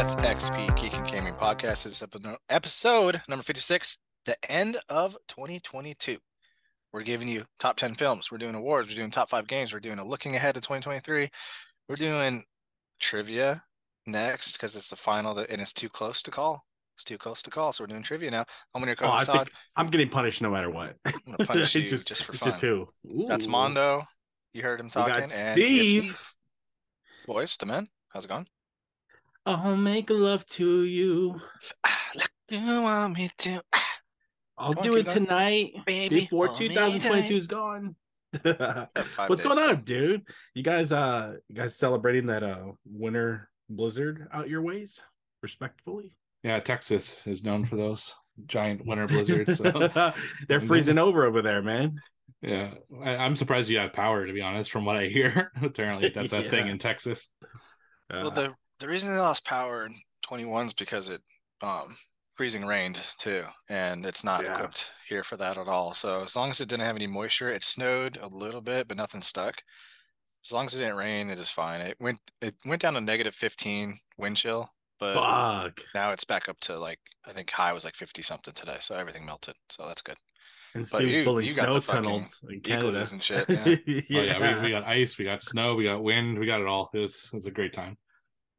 Let's XP Geek and Gaming Podcast. This is epi- episode number 56, the end of 2022. We're giving you top 10 films. We're doing awards. We're doing top five games. We're doing a looking ahead to 2023. We're doing trivia next because it's the final that, and it's too close to call. It's too close to call. So we're doing trivia now. I'm going to Oh, Assad. think I'm getting punished no matter what. I'm going to punish you just, just, for fun. just who? That's Mondo. You heard him talking. and have Steve. Boys, the men. How's it going? I'll make love to you. You want me to, I'll Come on, do it tonight baby? before 2022 is gone. What's going on, dude? You guys, uh, you guys celebrating that uh winter blizzard out your ways, respectfully? Yeah, Texas is known for those giant winter blizzards. So They're I'm freezing over over there, man. yeah, I, I'm surprised you have power. To be honest, from what I hear, apparently that's a thing in Texas. Well, Uh, the the reason they lost power in 21 is because it um freezing rained too, and it's not Yeah. equipped here for that at all. So as long as it didn't have any moisture, it snowed a little bit, but nothing stuck. As long as it didn't rain, it is fine. It went it went down to negative 15 wind chill, but fuck. now it's back up to like I think high was like 50 something today, so everything melted. So that's good. And But Steve's you- building you got snow the tunnels in Canada. and shit, yeah. Oh yeah, we, we got ice, we got snow, we got wind, we got it all. It was it was a great time.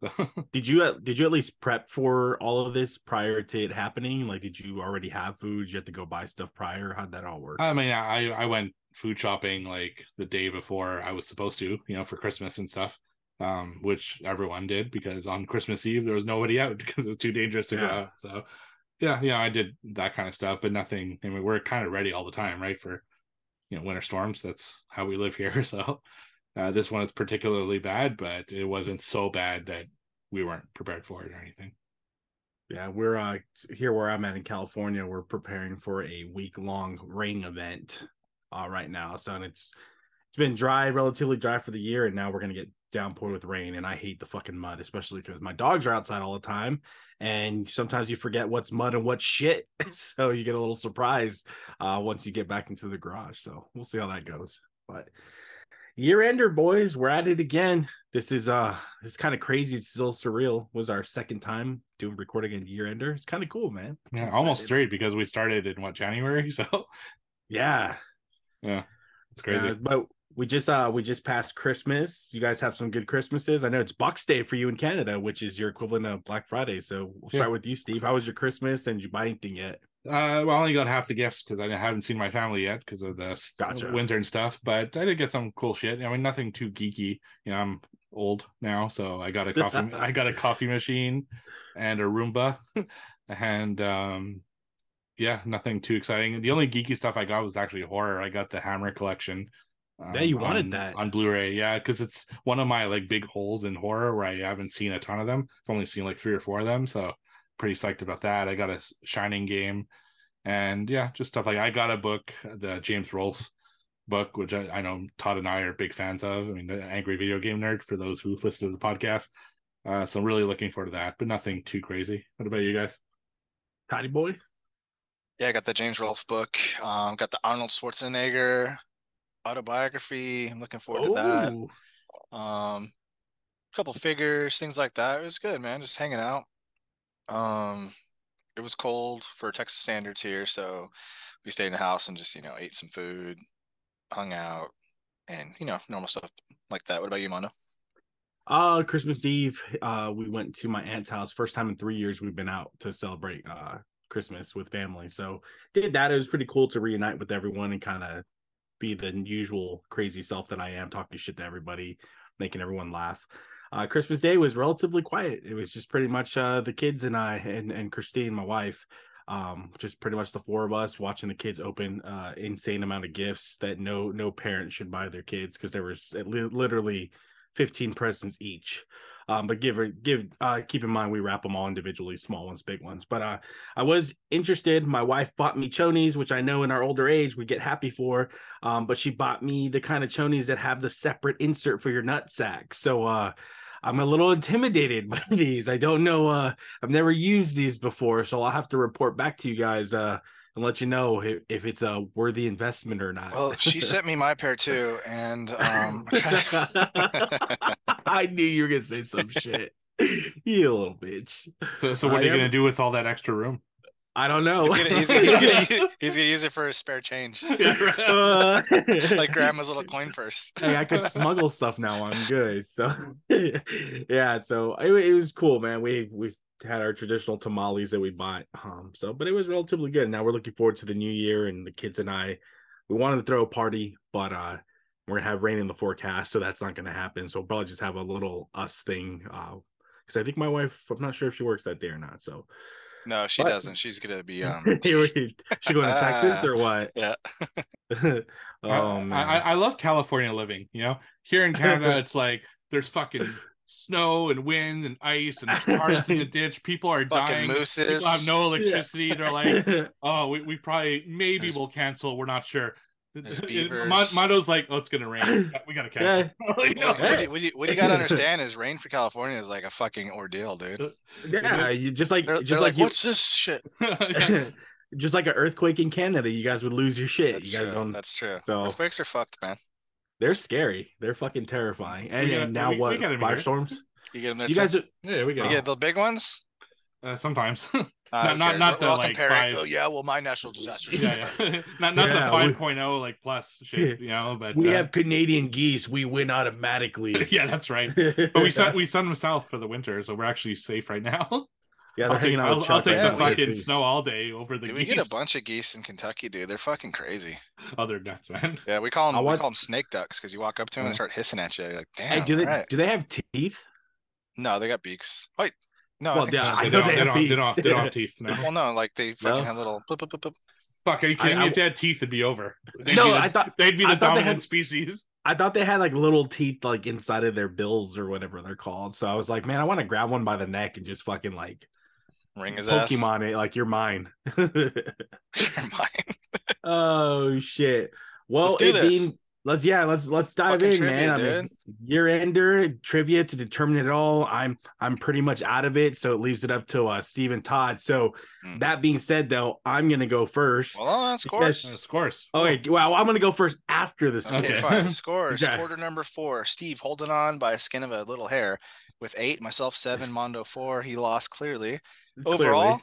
Did you at- did you at least prep for all of this prior to it happening? Like, did you already have food? Did you have to go buy stuff prior? How'd that all work? I mean, I I went food shopping like the day before I was supposed to, you know, for Christmas and stuff. Um, which everyone did because on Christmas Eve there was nobody out because it was too dangerous to go out. So yeah, yeah, I did that kind of stuff, but nothing. I mean, we're kind of ready all the time, right? For you know, winter storms. That's how we live here. So uh, this one is particularly bad, but it wasn't so bad that we weren't prepared for it or anything. Yeah, we're uh here where I'm at in California. We're preparing for a week long rain event uh right now. So and it's it's been dry, relatively dry for the year, and now we're gonna get downpoured with rain. And I hate the fucking mud, especially because my dogs are outside all the time, and sometimes you forget what's mud and what's shit. so you get a little surprised uh once you get back into the garage. So we'll see how that goes. But year ender boys we're at it again. This is uh it's kind of crazy. It's still surreal. Was our second time doing recording a year ender it's kind of cool man. Yeah, I'm almost straight because we started in what January. So yeah. Yeah, it's crazy. Uh, but we just uh we just passed christmas. You guys have some good christmases. I know it's bucks day for you in canada which is your equivalent of black friday. So we'll Yeah. start with you steve. How was your christmas and did you buy anything yet Uh, well, I only got half the gifts because I haven't seen my family yet because of the Gotcha. winter and stuff. But I did get some cool shit. I mean, nothing too geeky. You know, I'm old now, so I got a coffee. I got a coffee machine and a Roomba, and um, yeah, nothing too exciting. The only geeky stuff I got was actually horror. I got the Hammer collection. Yeah, you um, wanted on- that. on Blu-ray, yeah, because it's one of my like big holes in horror where I haven't seen a ton of them. I've only seen like three or four of them, so pretty psyched about that. I got a Shining game, and yeah, just stuff like I got a book, the James Rolfe book, which I, I know Todd and I are big fans of. I mean, the Angry Video Game Nerd for those who listen to the podcast. Uh, so I'm really looking forward to that, but nothing too crazy. What about you guys? Toddy boy Yeah, I got the James Rolfe book. Um, got the Arnold Schwarzenegger autobiography. I'm looking forward to that. Ooh. Um, couple figures, things like that. It was good, man. Just hanging out. Um, it was cold for Texas standards here, so we stayed in the house and just, you know, ate some food, hung out, and you know, normal stuff like that. What about you, Mondo? Uh Christmas Eve, uh we went to my aunt's house. First time in three years we've been out to celebrate uh Christmas with family. So did that. It was pretty cool to reunite with everyone and kind of be the usual crazy self that I am, talking shit to everybody, making everyone laugh. Uh Christmas Day was relatively quiet. It was just pretty much uh the kids and I and, and Christine, my wife. Um, just pretty much the four of us watching the kids open uh insane amount of gifts that no no parent should buy their kids because there was literally 15 presents each. Um, but give give uh keep in mind we wrap them all individually, small ones, big ones. But uh I was interested. My wife bought me chonies, which I know in our older age we get happy for. Um, but she bought me the kind of chonies that have the separate insert for your nut sack. So uh I'm a little intimidated by these. I don't know. Uh, I've never used these before, so I'll have to report back to you guys uh, and let you know if, if it's a worthy investment or not. Well, she sent me my pair too, and um, I knew you were gonna say some shit. you little bitch. So, so what are you am- gonna do with all that extra room? I don't know. He's gonna, he's, he's, gonna, u- he's gonna use it for his spare change, Uh, like grandma's little coin purse. hey, I could smuggle stuff now. I'm good. So yeah, so it, it was cool, man. We we had our traditional tamales that we bought. Um, so but it was relatively good. Now we're looking forward to the new year and the kids and I we wanted to throw a party, but uh we're gonna have rain in the forecast, so that's not gonna happen. So we'll probably just have a little us thing. Uh because I think my wife, I'm not sure if she works that day or not. So No, she What? doesn't. She's gonna be um. she going to Texas or what? Yeah. oh I, man. I, I love California living. You know, here in Canada, it's like there's fucking snow and wind and ice and cars in the ditch. People are Fucking dying. mooses. People have no electricity. They're like, oh, we, we probably maybe There's- we'll cancel. We're not sure. There's Mon- beavers. Mondo's like, oh, it's gonna rain. We gotta cancel. You know? What, what, you- what you, what you gotta understand is rain for California is like a fucking ordeal, dude. yeah, you just like They're, just they're like, like, you, what's this shit? Just like an earthquake in Canada, you guys would lose your shit. That's you guys true. don't. That's true. so- Earthquakes are fucked, man. They're scary. They're fucking terrifying. And, got- and now we- we what? got 'em here. Firestorms. You get them there. You too? guys, are, yeah, we you got get the big ones. uh, sometimes. Uh, Not- not- okay. not We're- the, we're like, comparing, five- Oh yeah, well my national disaster. yeah, yeah. not not Yeah, the we- 5.0 like plus shit, you know, but we uh, have Canadian geese. We win automatically. yeah, that's right. But we sent we sent them south for the winter, so we're actually safe right now. yeah, they're I'll take, out I'll, I'll take the fucking snow all day over the Dude, we get a bunch of geese in Kentucky, dude. They're fucking crazy. Other nuts, man. Yeah, we call them, I we want- call them snake ducks because you walk up to them and Uh. they start hissing at you. You're like, damn. Hey, do they alright." do they have teeth? No, they got beaks. Wait, no. Well, I think yeah, I They know don't, they they, have don't, they, don't, they don't have teeth. No. Well, no, like they fucking No? have little. Bloop, bloop, bloop, bloop. Fuck, are you kidding I- me? I- If they had teeth, it'd be over. They'd No, be the, I thought they'd be the thought they dominant had- species. I thought they had like little teeth like inside of their bills or whatever they're called. So I was like, man, I want to grab one by the neck and just fucking like Ring his ass. Pokemon it like you're mine. Mine. oh shit. Well, Let's do it this. being let's yeah, let's let's dive Fucking in, trivia, man. I mean, year ender trivia to determine it all. I'm I'm pretty much out of it, so it leaves it up to uh Steve and Todd. So Mm. that being said, though, I'm gonna go first. Well, on Yes. scores. Uh, scores. Okay, well, I'm gonna go first after the score. Okay, Okay. fine. Scores. Okay. Quarter number four. Steve holding on by a skin of a little hair with eight. Myself seven. Mondo four. He lost clearly. Overall,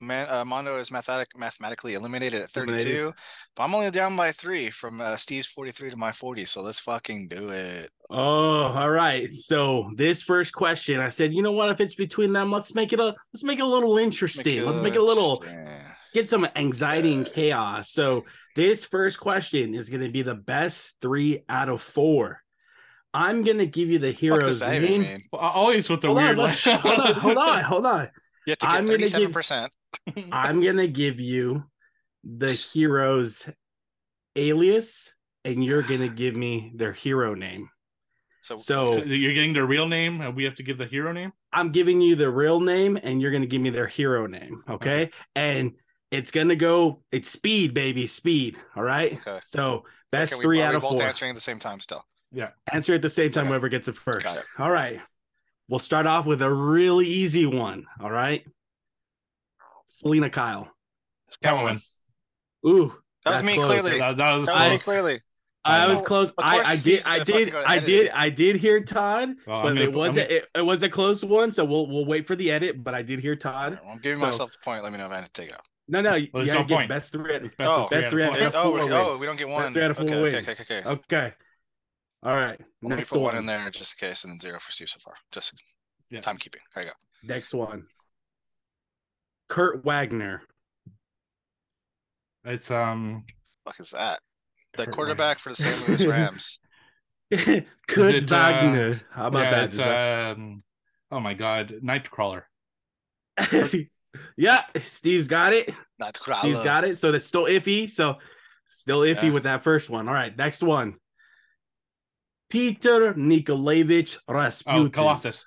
man, uh, Mondo is mathematic, mathematically eliminated at 32. Eliminated. But I'm only down by three from uh, Steve's 43 to my 40. So let's fucking do it. Oh, all right. So this first question, I said, you know what? If it's between them, let's make it a let's make it a little interesting. let's make it a little get some anxiety and chaos. So this first question is going to be the best three out of four. I'm going to give you the What hero's name. mean? Well, always with the Hold weird. let's- hold on, hold on, hold on. You have to get I'm gonna give- 37%. I'm going to give you the hero's alias, and you're going to give me their hero name. So, So You're getting their real name, and we have to give the hero name. I'm giving you the real name and you're going to give me their hero name. Okay. And it's going to go, it's speed, baby, speed. All right. Okay. So best Okay, we- three out of both four. answering at the same time still. Yeah. Answer at the same time, Okay. whoever gets it first. All right. We'll start off with a really easy one. All right. Selina Kyle. Catwoman. Ooh. That was me close. clearly. That, that was That was me clearly. I was close. I, I did. I did. I did. I did hear Todd, Well, but gonna it wasn't. It, it was a close one. So we'll we'll wait for the edit. But I did hear Todd. Alright, well, I'm giving So- myself the point. Let me know if I have to take it out. No, no. You Well, there's gotta no get point. best three. out- Best Oh, of best three three out out of of four. oh, four we, oh, we don't get one. Best one. three out of four okay, wins. okay, okay, okay, okay. Okay. All right. Well, let me Next put one. one in there just in case, and then zero for Steve so far. Just Yeah. timekeeping. There you go. Next one. Kurt Wagner. It's um. Fuck is that? The Kurt quarterback for the St. Louis Rams. Kurt it, uh, Wagner. How about yeah, that? It's that- um. Oh my God, Nightcrawler. yeah, Steve's got it. Not Steve's got it. So that's still iffy. So still iffy Yeah. with that first one. All right, next one. Peter Nikolaevich Rasputin. Oh, Colossus.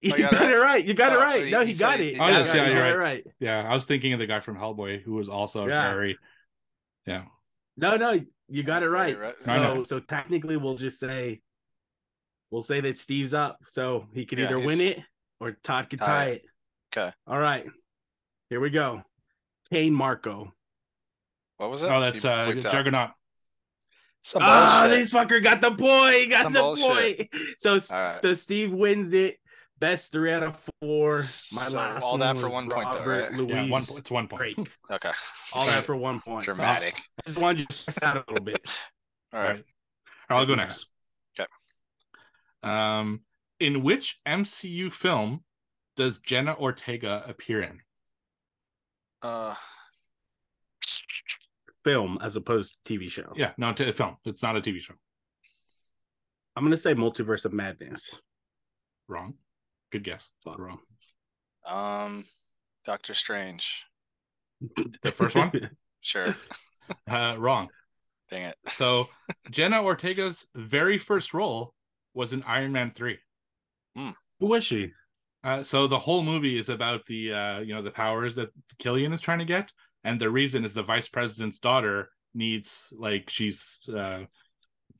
You Oh, got, got it it right. You got it Oh, right. No, he he got it. he You got got it. it Yeah, right. you're You got it right. right. Yeah, I was thinking of the guy from Hellboy who was also Yeah. very. Yeah. No, no, you got it right. right. So, so technically, we'll just say, we'll say that Steve's up, so he could Yeah, either win it or Todd could Tie tie it. it. Okay. All right, here we go. Cain Marko. What was it? Oh, that's You uh. Juggernaut. Some Ah, bullshit. this fucker got the point. He got Some the bullshit. point. So, All right. so Steve wins it Best three out of four. My So last all one that for one point, though, right? Louis Yeah, one. po- It's one point. Drake. Okay. All that for one point. Dramatic. I just wanted you to stress out a little bit. All right. I'll go next. Okay. Um, in which MCU film does Jenna Ortega appear in? Uh, Film as opposed to TV show. Yeah, no, t- film. It's not a TV show. I'm gonna say Multiverse of Madness. Wrong. Good guess. Fuck. Wrong. um, Doctor Strange. The first one? Sure. Uh, wrong. Dang it. So Jenna Ortega's very first role was in Iron Man three. Who was she? Uh, so the whole movie is about the uh, you know the powers that Killian is trying to get, and the reason is the vice president's daughter needs like she's uh,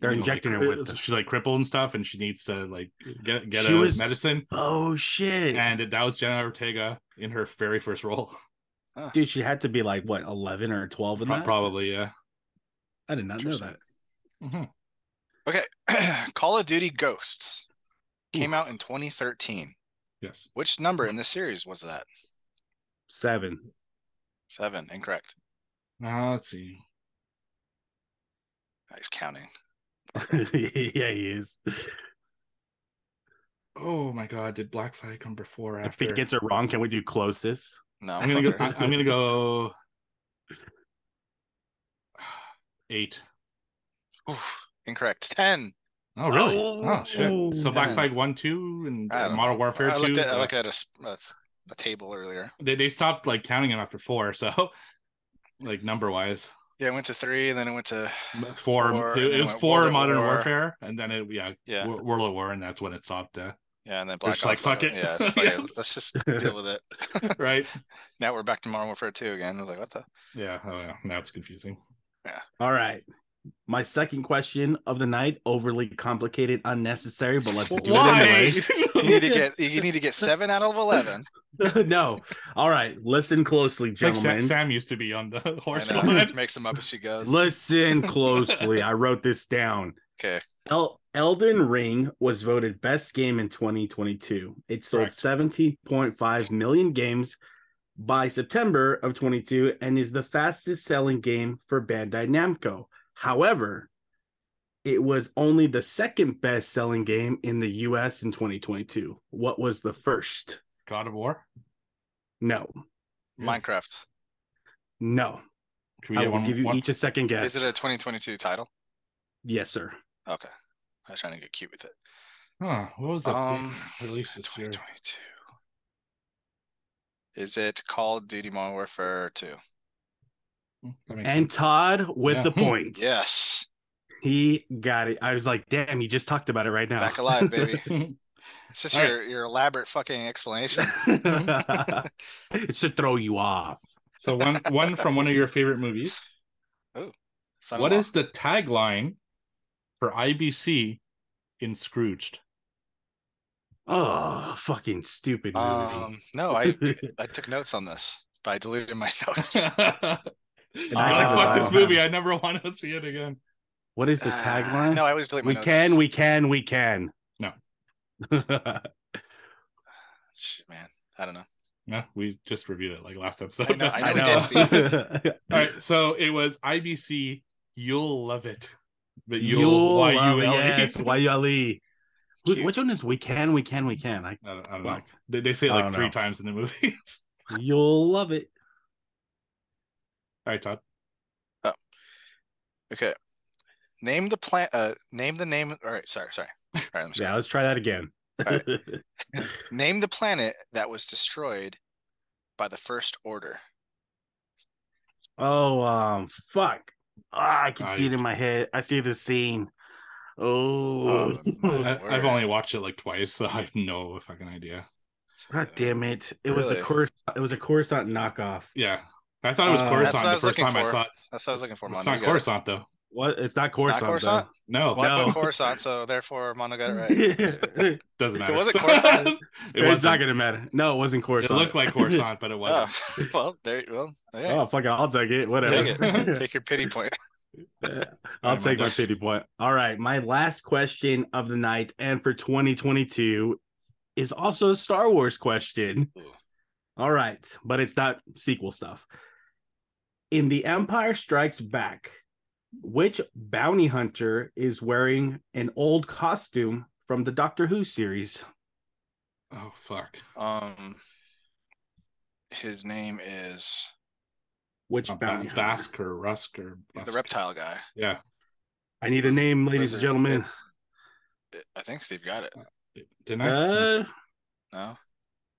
They're you know, injecting like, her with uh, the- she's like crippled and stuff, and she needs to like get get She a was- medicine, Oh shit! and that was Jenna Ortega in her very first role. Dude, she had to be like what, eleven or twelve in Pro- that? Probably, yeah. I did not know Interesting. that. Mhm. Okay. Call of Duty Ghosts came out in 2013. Yes. Which number in the series was that? Seven. Seven. Incorrect. Uh, let's see. He's counting. yeah, he is. Oh my god, did Black Flag come before or If after? he gets it wrong, can we do closest? No. I'm gonna go. I- I'm gonna go eight. Oof, incorrect. Ten. Oh really? Oh, Oh, shit. So Black man. Flag one, two, and I uh, Modern know. Warfare I two. looked at, I uh, looked at a, s- a s- a table earlier. they they stopped like counting them after four. So, like number wise, Yeah, I went to three, and then it went to four. Four, it, it was four World Modern War. Warfare, and then it yeah, yeah, World at War, and that's when it stopped. Uh, yeah, and then Black just like, Ops fuck Modern- it. Yeah, it's fuck Yeah. it. let's just deal with it. right? now we're back to Modern Warfare two again. I was like, what the? Yeah. Oh yeah. Now it's confusing. Yeah. All right. My second question of the night, overly complicated, unnecessary, but let's do Why? it You need to get you need to get seven out of eleven. no. All right. Listen closely, It's like Sam, gentlemen. Sam used to be on the horse. know. squad. Makes them up as she goes. Listen closely. I wrote this down. Okay. El- Elden Ring was voted best game in 2022. It sold Correct. 17.5 million games by September of 22 and is the fastest selling game for Bandai Namco. However, it was only the second best selling game in the US in 2022. What was the first? God of War. No. Minecraft. No. Can we I get will one? give you one- each a second guess. Is it a 2022 title? yes, sir. Okay. I was trying to get cute with it. Huh, what was the Um, release this year? 2022. Is it Call of Duty Modern Warfare 2? Hmm, that makes And sense. Todd with Yeah. the points. Yes. He got it. I was like, damn, you just talked about it right now. Back alive, baby. It's just All right. your, your elaborate fucking explanation. it's to throw you off. so one one from one of your favorite movies. Son What is the tagline for IBC in Scrooged? Oh, fucking stupid movie. Um, no, I I took notes on this, but I deleted my notes. You're I like, fuck this movie. I never want to see it again. what is the Ah, tagline? no, I was delete we notes. can, we can, we can. No. Sh- Man, I don't know. No, we just reviewed it like last episode. I know- I I we know. did, Steve. All right, so it was IBC. You'll love it, but you'll, You'll why love you it, yes, why you Cute. Which one is we can, we can, we can? I, I don't, I don't know. They, they say it like three know. times in the movie. you'll love it. All right, Todd. Oh. Okay. Name the plant. Uh, name the name. All right. Sorry. Sorry. All right. Let me Yeah, let's try that again. All Name the planet that was destroyed by the First Order. oh, um, fuck. Ah, I can I- see it in my head. I see the scene. Oh, Oh, I, I've only watched it like twice, so I have no fucking idea. God damn it! It was a course. It was a Coruscant knockoff. Yeah, I thought it was Uh, Coruscant That's what I the was first looking time for. I saw it. That's what I was looking for. It's Mondo. not You it. Coruscant though. What? It's not It's Coruscant. not Coruscant. No, Well, I No. put Coruscant, so therefore Mondo got it right. doesn't If matter. it wasn't Coruscant- it it's wasn't. not gonna matter. No, it wasn't Coruscant. It looked like Coruscant, but it Oh, wasn't. well, there. Well, there. Oh fuck it! I'll take it. Whatever. Take it. Take your pity point. I'll Alright, take my pity point. All right, my last question of the night and for 2022 is also a Star Wars question. Ooh. All right, but it's not sequel stuff. In The Empire Strikes Back, which bounty hunter is wearing an old costume from the Doctor Who series? Oh fuck. Um, his name is Which bounty Ba- hunter? Bask or Rusk or the reptile guy. Yeah. I need a name, ladies was and gentlemen. I think Steve got it. Didn't I? Uh, No,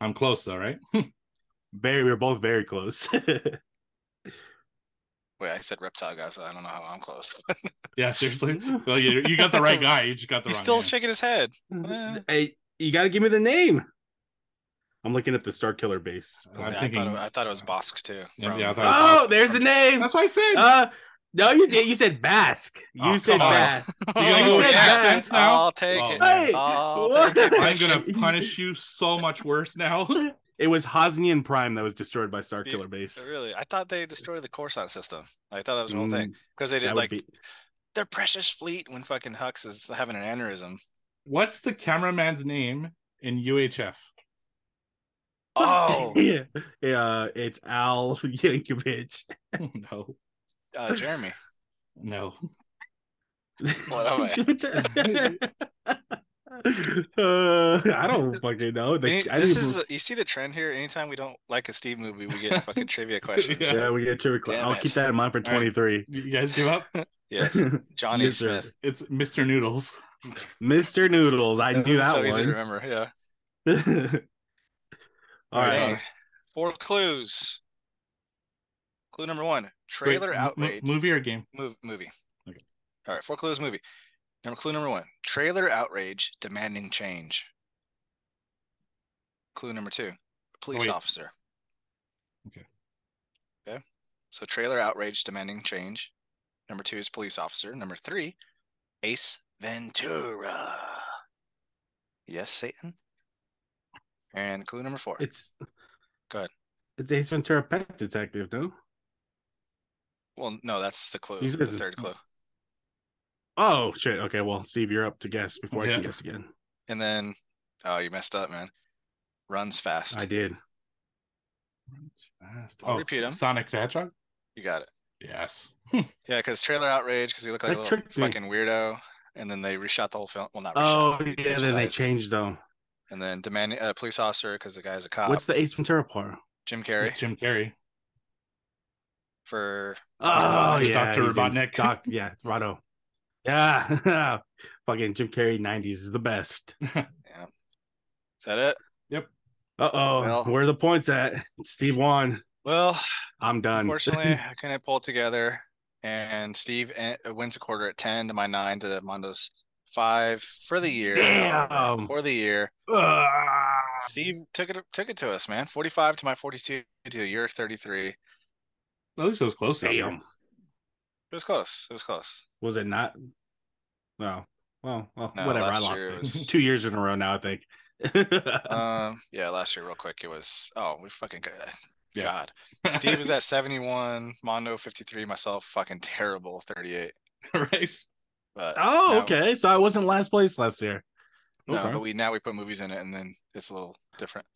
I'm close though, right? very, we're both very close. wait, I said reptile guy, so I don't know how I'm close. yeah, seriously. Well, you, you got the right guy. You just got the He's wrong. still man. shaking his head. Eh. hey, you got to give me the name. I'm looking up the Star Killer base. I'm Yeah, I, thought it, I thought it was Bossk too. Yeah, from- yeah, I thought- Oh, there's the name. That's what I said. Uh, no, you did. You said Basque. You Oh, said come on. Basque. You're go said accents that. now? I'll take Oh, it. Hey, I'll what? take it. I'm gonna punish you so much worse now. It was Hosnian Prime that was destroyed by Star Killer base. Really, I thought they destroyed the Coruscant system. I thought that was the whole thing Mm, because they did like be- their precious fleet when fucking Hux is having an aneurysm. What's the cameraman's name in UHF? Oh, yeah, yeah. It's Al Yankovic. no, uh, Jeremy. no. What am I? Uh, I don't fucking know. The, Any- I this think- is you see the trend here. Anytime we don't like a Steve movie, we get a fucking trivia question. Yeah. yeah, we get trivia. Damn I'll it. keep that in mind for All right. 23. You guys give up? Yes, Johnny Yes, sir. Smith. It's Mr. Noodles. Mr. Noodles. I knew that so easy to one. remember. Yeah. All right. Dang. Four clues. Clue number one: trailer Wait, m- m- movie or game? Move, movie. Okay. All right, four clues movie. Number clue number one: trailer outrage demanding change. Clue number two: police wait. officer. Okay. Okay. So trailer outrage demanding change. Number two is police officer. Number three, Ace Ventura. Yes, Satan. And clue number four. It's Go ahead. It's Ace Ventura Pet Detective, no? Well, no, that's the clue. You The said- third clue. Oh shit. Okay, well, Steve, you're up to guess before I can guess again. And then, oh, you messed up, man. Runs fast. I did. Fast. I'll Oh, repeat 'em. Sonic the Hedgehog? You got it. Yes. Yeah, because trailer outrage because he looked like That a little tricked me. fucking weirdo, and then they reshot the whole film. Well, not Oh reshot. yeah, then they changed though. And then demanding uh, police officer because the guy's a cop. What's the Ace Ventura part? Jim Carrey It's Jim Carrey. for Oh Robotnik. yeah, Dr. he's in Robotnik. Doc, yeah, Rado. Yeah, fucking Jim Carrey '90s is the best. is that it? Yep. Uh oh, Well- where are the points at? Steve won. Well, I'm done. unfortunately, I couldn't pull it together, and Steve wins a quarter at ten to my nine to Mondo's five for the year. Damn. For the year, Ah. Steve took it took it to us, man. Forty-five to my forty-two to your thirty-three. At least it was close. this Damn. was close. It was close. Was it not? No. Well, well No, whatever. I lost it. it was- Two years in a row now, I think. Um, yeah, last year, real quick, it was oh, we fucking. Yeah. God, Steve was at seventy-one, Mondo fifty-three, myself fucking terrible thirty-eight. right? But oh, now- okay. So I wasn't last place last year. No, Okay. but we now we put movies in it, and then it's a little different.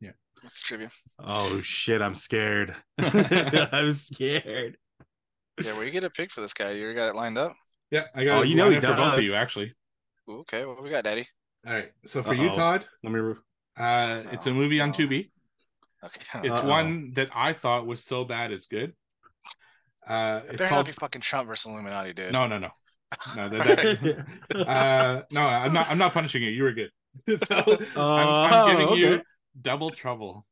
Yeah. What's trivia? Oh shit, I'm scared. I'm scared. Yeah, where you get a pick for this guy? You already got it lined up. Yeah, I got Oh, it you know he up for both of you actually. Okay, what we got, Daddy? All right. So for you, Uh-oh. Todd, Let me. Re- uh, it's a Oh, movie on no. Tubi. Okay. It's Uh-oh. one that I thought was so bad it's good. Uh, It it's better called not be fucking Trump versus Illuminati, dude. no, no, no, no. That, that, uh, no, I'm not. I'm not punishing you. You were good. so I'm, I'm Oh, giving you. Double Trouble.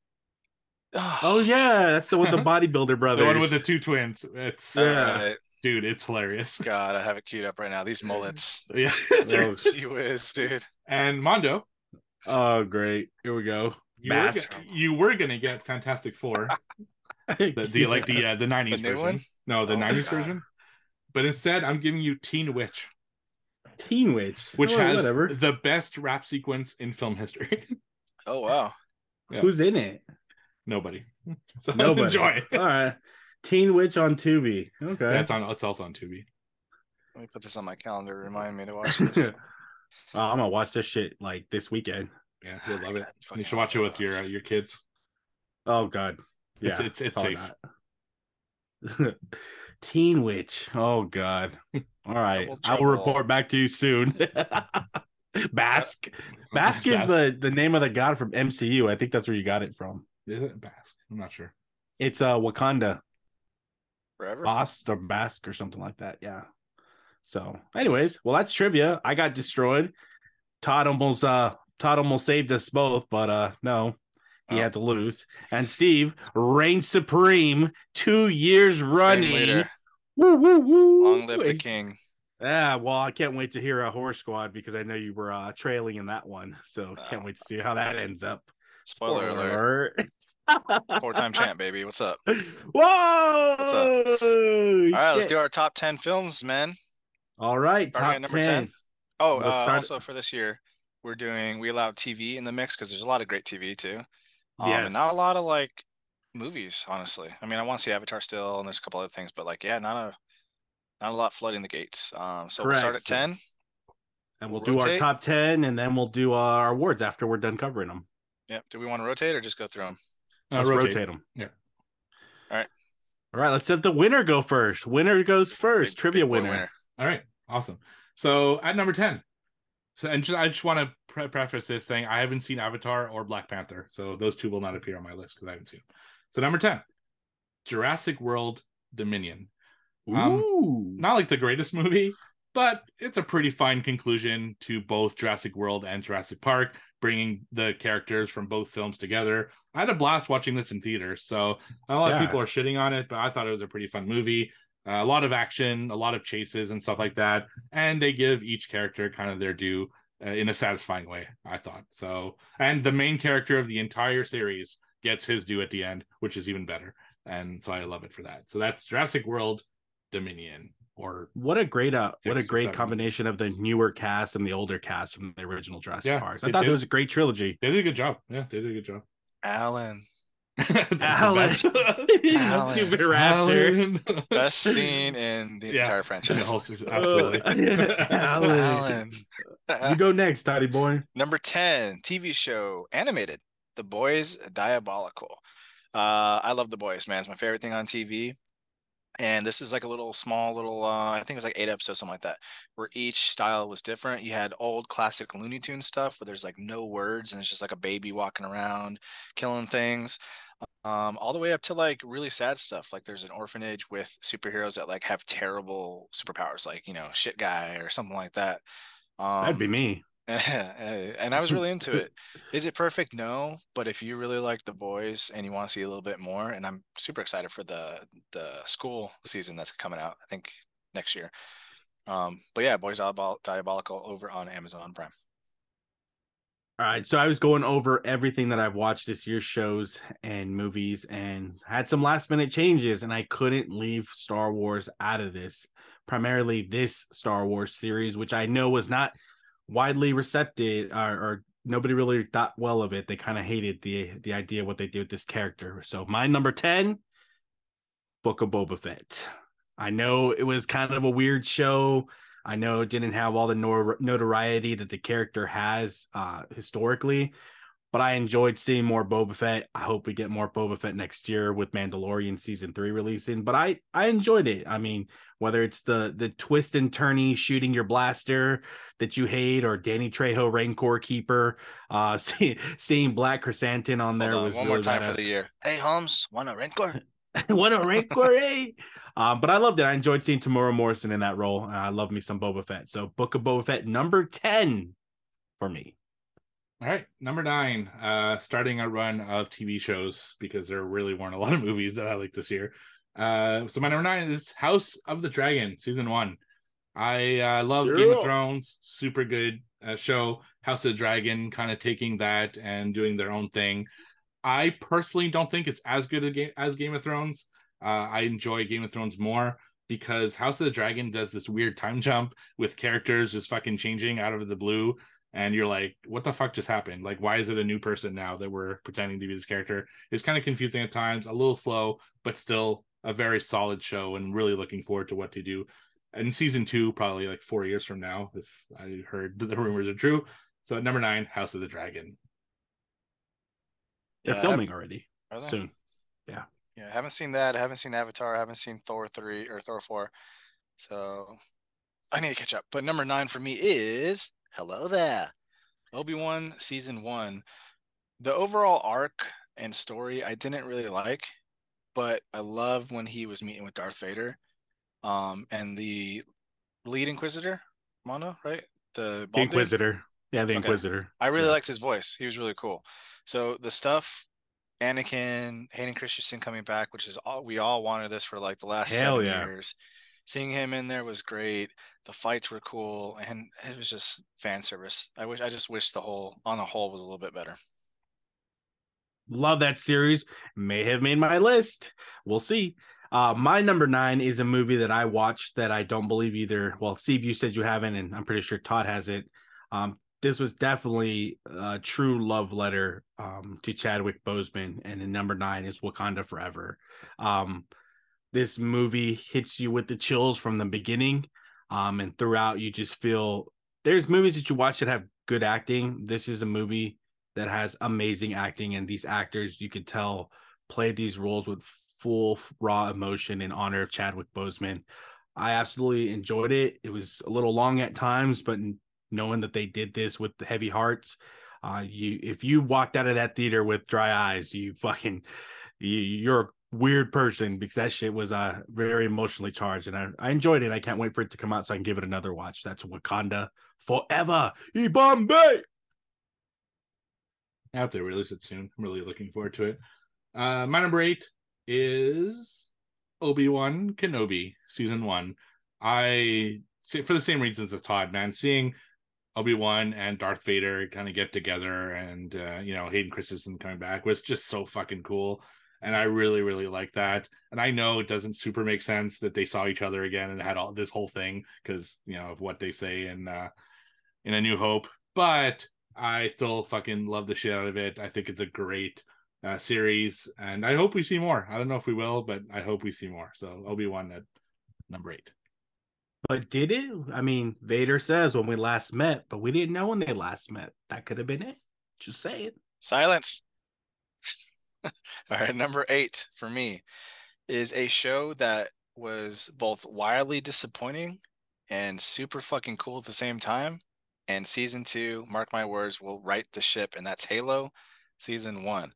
Oh yeah, that's the one with the bodybuilder brothers. The one with the two twins. It's Yeah. Alright. dude, it's hilarious. God, I have it queued up right now. These mullets. Yeah. Oh, Gee whiz, dude. and Mondo, oh great. Here we go. you were, Mask. go- you were gonna get Fantastic Four, the, the like the uh, the '90s new version. one? No, the Oh '90s God. version. But instead, I'm giving you Teen Witch, Teen Witch, which Oh, has whatever. the best rap sequence in film history. Oh wow. Yeah. Who's in it? Nobody. So Nobody. enjoy. All right. Teen Witch on Tubi. Okay. Yeah, on. It's also on Tubi. Let me put this on my calendar. Remind me to watch this. Oh, I'm gonna watch this shit like this weekend. Yeah, you'll love it. Yeah, You fucking should watch it with your uh, your kids. Oh god. Yeah, It's it's it's safe. Teen Witch. Oh god. All right. I will report back to you soon. Basque. Basque is the the name of the god from MCU. I think that's where you got it from. Is it Basque? I'm not sure. It's uh Wakanda. Forever. Bast or Basque or something like that. Yeah. So, anyways, well, that's trivia. I got destroyed. Todd almost uh Todd almost saved us both, but uh no, he Oh. had to lose. And Steve reigned supreme two years running. Woo woo woo. Long live the king. Yeah, well, I can't wait to hear a horror squad because I know you were uh, trailing in that one. So can't Oh. wait to see how that ends up. Spoiler alert. Four time champ, baby. What's up? Whoa! What's up? All right, let's do our top 10 films, man. All right, Starting top number 10. 10. Oh, Let's uh, start- also for this year, we're doing, we allow TV in the mix because there's a lot of great TV too. Um, Yes. And not a lot of like movies, honestly. I mean, I want to see Avatar still, and there's a couple other things, but like, yeah, not a, not a lot flooding the gates. Um, so we'll start at 10. And we'll We'll do our top 10 and then we'll do our awards after we're done covering them. Yeah. Do we want to rotate or just go through them? Uh, Let's rotate. rotate. them. Yeah. All right. All right, let's let the winner go first. Winner goes first. Big- Trivia big boy winner. All right, awesome. So at number ten, so and just, I just want to pre- preface this saying I haven't seen Avatar or Black Panther, so those two will not appear on my list because I haven't seen them. So number ten, Jurassic World Dominion. Um, Ooh. Not like the greatest movie, but it's a pretty fine conclusion to both Jurassic World and Jurassic Park, bringing the characters from both films together. I had a blast watching this in theaters, so a lot of people are shitting on it, but I thought it was a pretty fun movie. Uh, a lot of action, a lot of chases and stuff like that, and they give each character kind of their due uh, in a satisfying way. I thought so, and the main character of the entire series gets his due at the end, which is even better, and so I love it for that. So that's Jurassic World Dominion, or What a great uh what a great combination of the newer cast and the older cast from the original Jurassic Yeah, Parks. I they thought did. it was a great trilogy. they did a good job. Yeah, they did a good job. Alan. That's the Alan. best. Alan. Stupid raptor. Alan. Best scene in the Yeah. entire In the franchise. whole series, Absolutely. Alan. Alan. You go next, Toddy boy. Number 10, TV show, animated. The Boys Diabolical. Uh, I love The Boys, man. It's my favorite thing on TV. And this is like a little small little uh, I think it was like eight episodes, something like that, where each style was different. You had old classic Looney Tune stuff where there's like no words and it's just like a baby walking around killing things. Um, all the way up to like really sad stuff. Like there's an orphanage with superheroes that like have terrible superpowers, like you know, shit guy or something like that. Um, That'd be me. and I was really into it. Is it perfect? No, but if you really like the boys and you want to see a little bit more, and I'm super excited for the the school season that's coming out. I think next year. Um, but yeah, Boys Diabol- Diabolical over on Amazon Prime. All right, so I was going over everything that I've watched this year's shows and movies and had some last minute changes, and I couldn't leave Star Wars out of this. Primarily this Star Wars series, which I know was not widely receptive or, or nobody really thought well of it. They kind of hated the the idea what they did with this character. So my number 10, Book of Boba Fett. I know it was kind of a weird show. I know it didn't have all the nor- notoriety that the character has uh, historically, but I enjoyed seeing more Boba Fett. I hope we get more Boba Fett next year with Mandalorian season three releasing. But I I enjoyed it. I mean, whether it's the the twist and turny shooting your blaster that you hate, or Danny Trejo Rancor Keeper, uh, see, seeing Black Krrsantan on there on, was one more time for the year. Hey Holmes, want a Rancor? what a Rancor, eh? Um, but I loved it. I enjoyed seeing Temuera Morrison in that role. I love me some Boba Fett. So Book of Boba Fett number 10 for me. All right, number nine. Uh, starting a run of TV shows because there really weren't a lot of movies that I liked this year. Uh, so my number nine is House of the Dragon, season one. I uh, love Game of Thrones, super good uh, show. House of the Dragon, kind of taking that and doing their own thing. I personally don't think it's as good a game as Game of Thrones. Uh, I enjoy Game of Thrones more because House of the Dragon does this weird time jump with characters just fucking changing out of the blue and you're like, what the fuck just happened? Like, why is it a new person now that we're pretending to be this character? It's kind of confusing at times, a little slow, but still a very solid show, and really looking forward to what to do and season two probably like four years from now if I heard the rumors are true. So at number nine, House of the Dragon. They're Yeah, filming already Are they? soon. Yeah, I haven't seen that. I haven't seen Avatar. I haven't seen Thor three or Thor four. So I need to catch up. But number nine for me is Hello There. Obi Wan season one. The overall arc and story I didn't really like, but I loved when he was meeting with Darth Vader. Um, and the lead Inquisitor, Mono, right? The, The bald dude? Inquisitor. Yeah, the Okay. Inquisitor. I really Yeah. liked his voice. He was really cool. So the stuff, Anakin, Hayden Christensen coming back, which is all we all wanted this for like the last Hell seven yeah. years. Seeing him in there was great. The fights were cool, and it was just fan service. I wish I just wish the whole on the whole was a little bit better. Love that series. May have made my list. We'll see. Uh, my number nine is a movie that I watched that I don't believe either. Well, Steve, you said you haven't, and I'm pretty sure Todd has it Um, this was definitely a true love letter um, to Chadwick Boseman, and in number nine is Wakanda Forever. Um, this movie hits you with the chills from the beginning, um, and throughout you just feel. There's movies that you watch that have good acting. This is a movie that has amazing acting and these actors you could tell played these roles with full raw emotion in honor of Chadwick Boseman. I absolutely enjoyed it. It was a little long at times, but knowing that they did this with heavy hearts, uh, you if you walked out of that theater with dry eyes, you fucking you, you're weird person because that shit was uh very emotionally charged, and I, I enjoyed it. I can't wait for it to come out so I can give it another watch. That's Wakanda forever. Ibambe. I hope they release it soon. I'm really looking forward to it. Uh, my number eight is Obi Wan Kenobi season one. I for the same reasons as Todd, man. Seeing Obi Wan and Darth Vader kind of get together, and uh, you know Hayden Christensen coming back was just so fucking cool. And I really, really like that. And I know it doesn't super make sense that they saw each other again and had all this whole thing because you know of what they say in uh, in A New Hope, but I still fucking love the shit out of it. I think it's a great uh, series, and I hope we see more. I don't know if we will, but I hope we see more. So Obi Wan at number eight. But did it? I mean, Vader says when we last met, but we didn't know when they last met. That could have been it. Just saying. Silence. All right, number eight for me is a show that was both wildly disappointing and super fucking cool at the same time. And season two, mark my words, will right the ship, and that's Halo season one.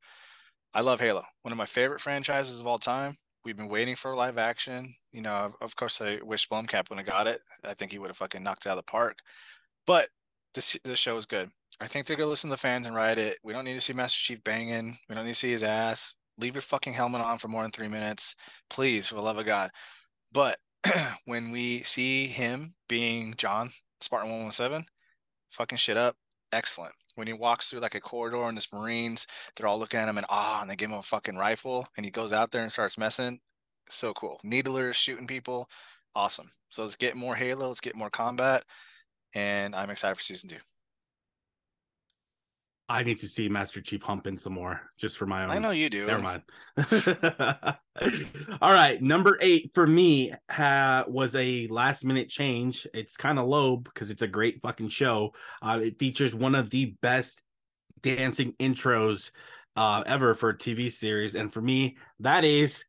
I love Halo, one of my favorite franchises of all time. We've been waiting for live action. You know, of, course, I wish Blomkamp would have got it. I think he would have fucking knocked it out of the park. But this this show is good. I think they're gonna listen to the fans and write it. We don't need to see Master Chief banging. We don't need to see his ass. Leave your fucking helmet on for more than three minutes, please, for the love of God. But when we see him being John Spartan One One Seven, fucking shit up, excellent. When he walks through like a corridor and this Marines, they're all looking at him and ah, and they give him a fucking rifle, and he goes out there and starts messing. So cool. Needlers shooting people, awesome. So let's get more Halo. Let's get more combat, and I'm excited for season two. I need to see Master Chief humping some more just for my own. I know you do. Never mind. All right, number eight for me ha- was a last minute change. It's kind of low because it's a great fucking show. Uh, it features one of the best dancing intros uh, ever for a TV series, and for me, that is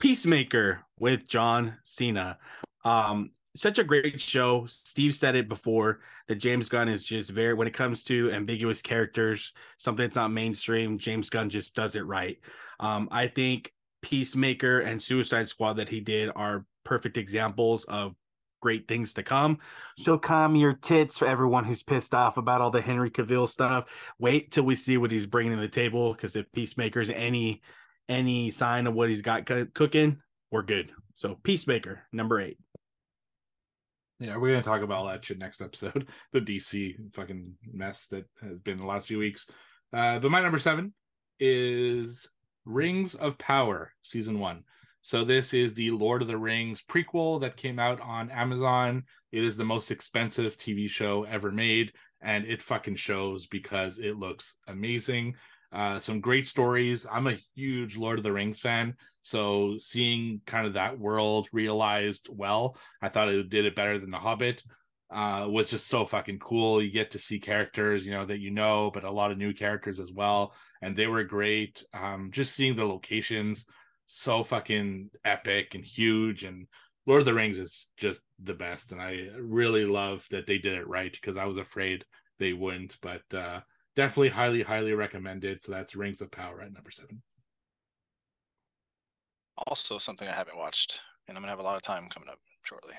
Peacemaker with John Cena. Um, such a great show. Steve said it before that James Gunn is just very when it comes to ambiguous characters, something that's not mainstream. James Gunn just does it right. Um, I think Peacemaker and Suicide Squad that he did are perfect examples of great things to come. So calm your tits for everyone who's pissed off about all the Henry Cavill stuff. Wait till we see what he's bringing to the table because if Peacemaker's any any sign of what he's got co- cooking, we're good. So Peacemaker number eight. Yeah, we're gonna talk about all that shit next episode. The DC fucking mess that has been the last few weeks. Uh, but my number seven is Rings of Power season one. So this is the Lord of the Rings prequel that came out on Amazon. It is the most expensive TV show ever made, and it fucking shows because it looks amazing. Uh, some great stories. I'm a huge Lord of the Rings fan, so seeing kind of that world realized well, I thought it did it better than The Hobbit. Uh, was just so fucking cool. You get to see characters, you know, that you know, but a lot of new characters as well, and they were great. Um, just seeing the locations, so fucking epic and huge, and Lord of the Rings is just the best, and I really love that they did it right because I was afraid they wouldn't, but uh, definitely highly, highly recommended. So that's Rings of Power at number seven. Also, something I haven't watched, and I'm gonna have a lot of time coming up shortly.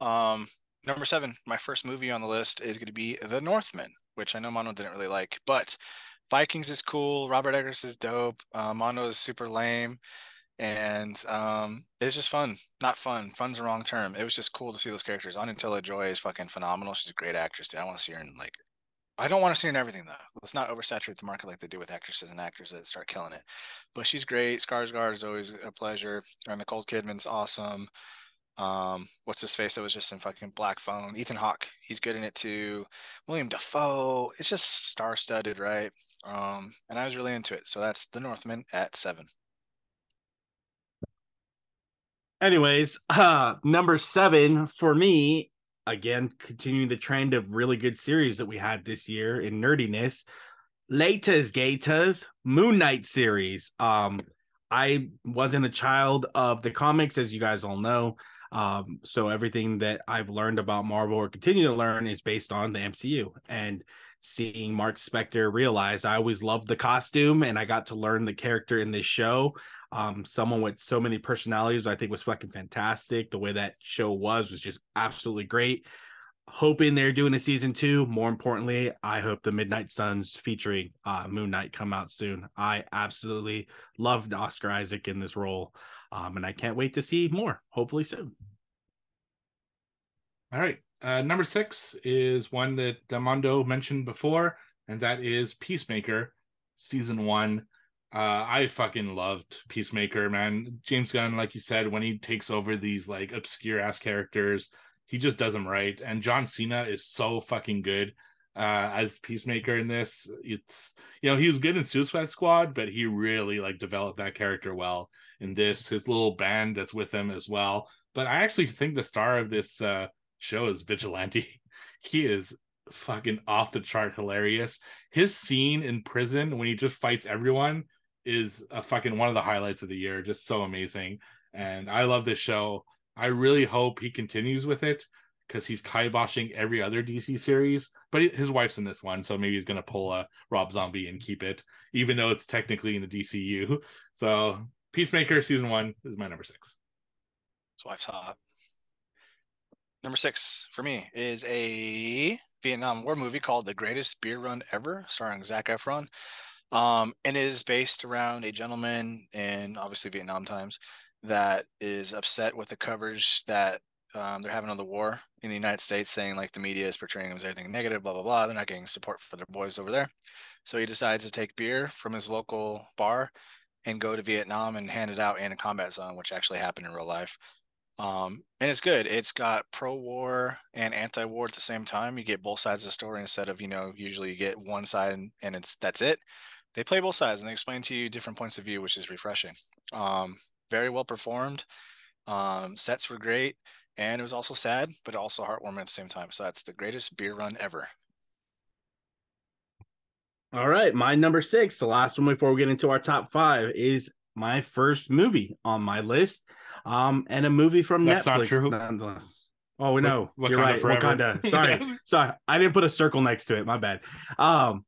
Um, number seven, my first movie on the list is gonna be The Northman, which I know Mono didn't really like, but Vikings is cool. Robert Eggers is dope. Uh, Mono is super lame and um, it was just fun. Not fun. Fun's the wrong term. It was just cool to see those characters. Anya Taylor-Joy is fucking phenomenal. She's a great actress. Dude. I want to see her in like. I don't want to see her in everything though. Let's not oversaturate the market like they do with actresses and actors that start killing it. But she's great. Skarsgård is always a pleasure. And Nicole Kidman's awesome. Um, what's his face that was just in fucking Black Phone? Ethan Hawke. He's good in it too. William Dafoe, It's just star studded, right? Um, and I was really into it. So that's The Northman at seven. Anyways, uh, number seven for me, again, continuing the trend of really good series that we had this year in nerdiness. Latest Gators Moon Knight series. Um, I wasn't a child of the comics, as you guys all know. Um, so everything that I've learned about Marvel or continue to learn is based on the MCU. And seeing Marc Spector realize I always loved the costume and I got to learn the character in this show. Um, someone with so many personalities, I think was fucking fantastic. The way that show was was just absolutely great. Hoping they're doing a season two. More importantly, I hope the Midnight Suns featuring uh, Moon Knight come out soon. I absolutely loved Oscar Isaac in this role, um, and I can't wait to see more. Hopefully soon. All right, uh, number six is one that Damondo mentioned before, and that is Peacemaker, season one. Uh, I fucking loved Peacemaker, man. James Gunn, like you said, when he takes over these like obscure ass characters, he just does them right. And John Cena is so fucking good uh, as Peacemaker in this. It's you know he was good in Suicide Squad, but he really like developed that character well in this. His little band that's with him as well. But I actually think the star of this uh, show is Vigilante. he is fucking off the chart hilarious. His scene in prison when he just fights everyone is a fucking one of the highlights of the year. Just so amazing. And I love this show. I really hope he continues with it because he's kiboshing every other DC series. But his wife's in this one, so maybe he's gonna pull a Rob Zombie and keep it, even though it's technically in the DCU. So Peacemaker season one is my number six. His wife's hot. Number six for me is a Vietnam War movie called The Greatest Beer Run Ever, starring Zac Efron. Um, and it is based around a gentleman in obviously Vietnam times that is upset with the coverage that um, they're having on the war in the United States, saying like the media is portraying him as everything negative, blah blah blah. They're not getting support for their boys over there, so he decides to take beer from his local bar and go to Vietnam and hand it out in a combat zone, which actually happened in real life. Um, and it's good. It's got pro-war and anti-war at the same time. You get both sides of the story instead of you know usually you get one side and, and it's that's it they play both sides and they explain to you different points of view, which is refreshing. Um, very well performed. Um, sets were great, and it was also sad, but also heartwarming at the same time. So that's the greatest beer run ever. All right, my number six, the last one before we get into our top five, is my first movie on my list, um, and a movie from That's Netflix. not true. Nonetheless. Oh, we know. Wak- You're Wakanda right. forever. Wakanda. Sorry. Sorry. I didn't put a circle next to it. My bad. Um,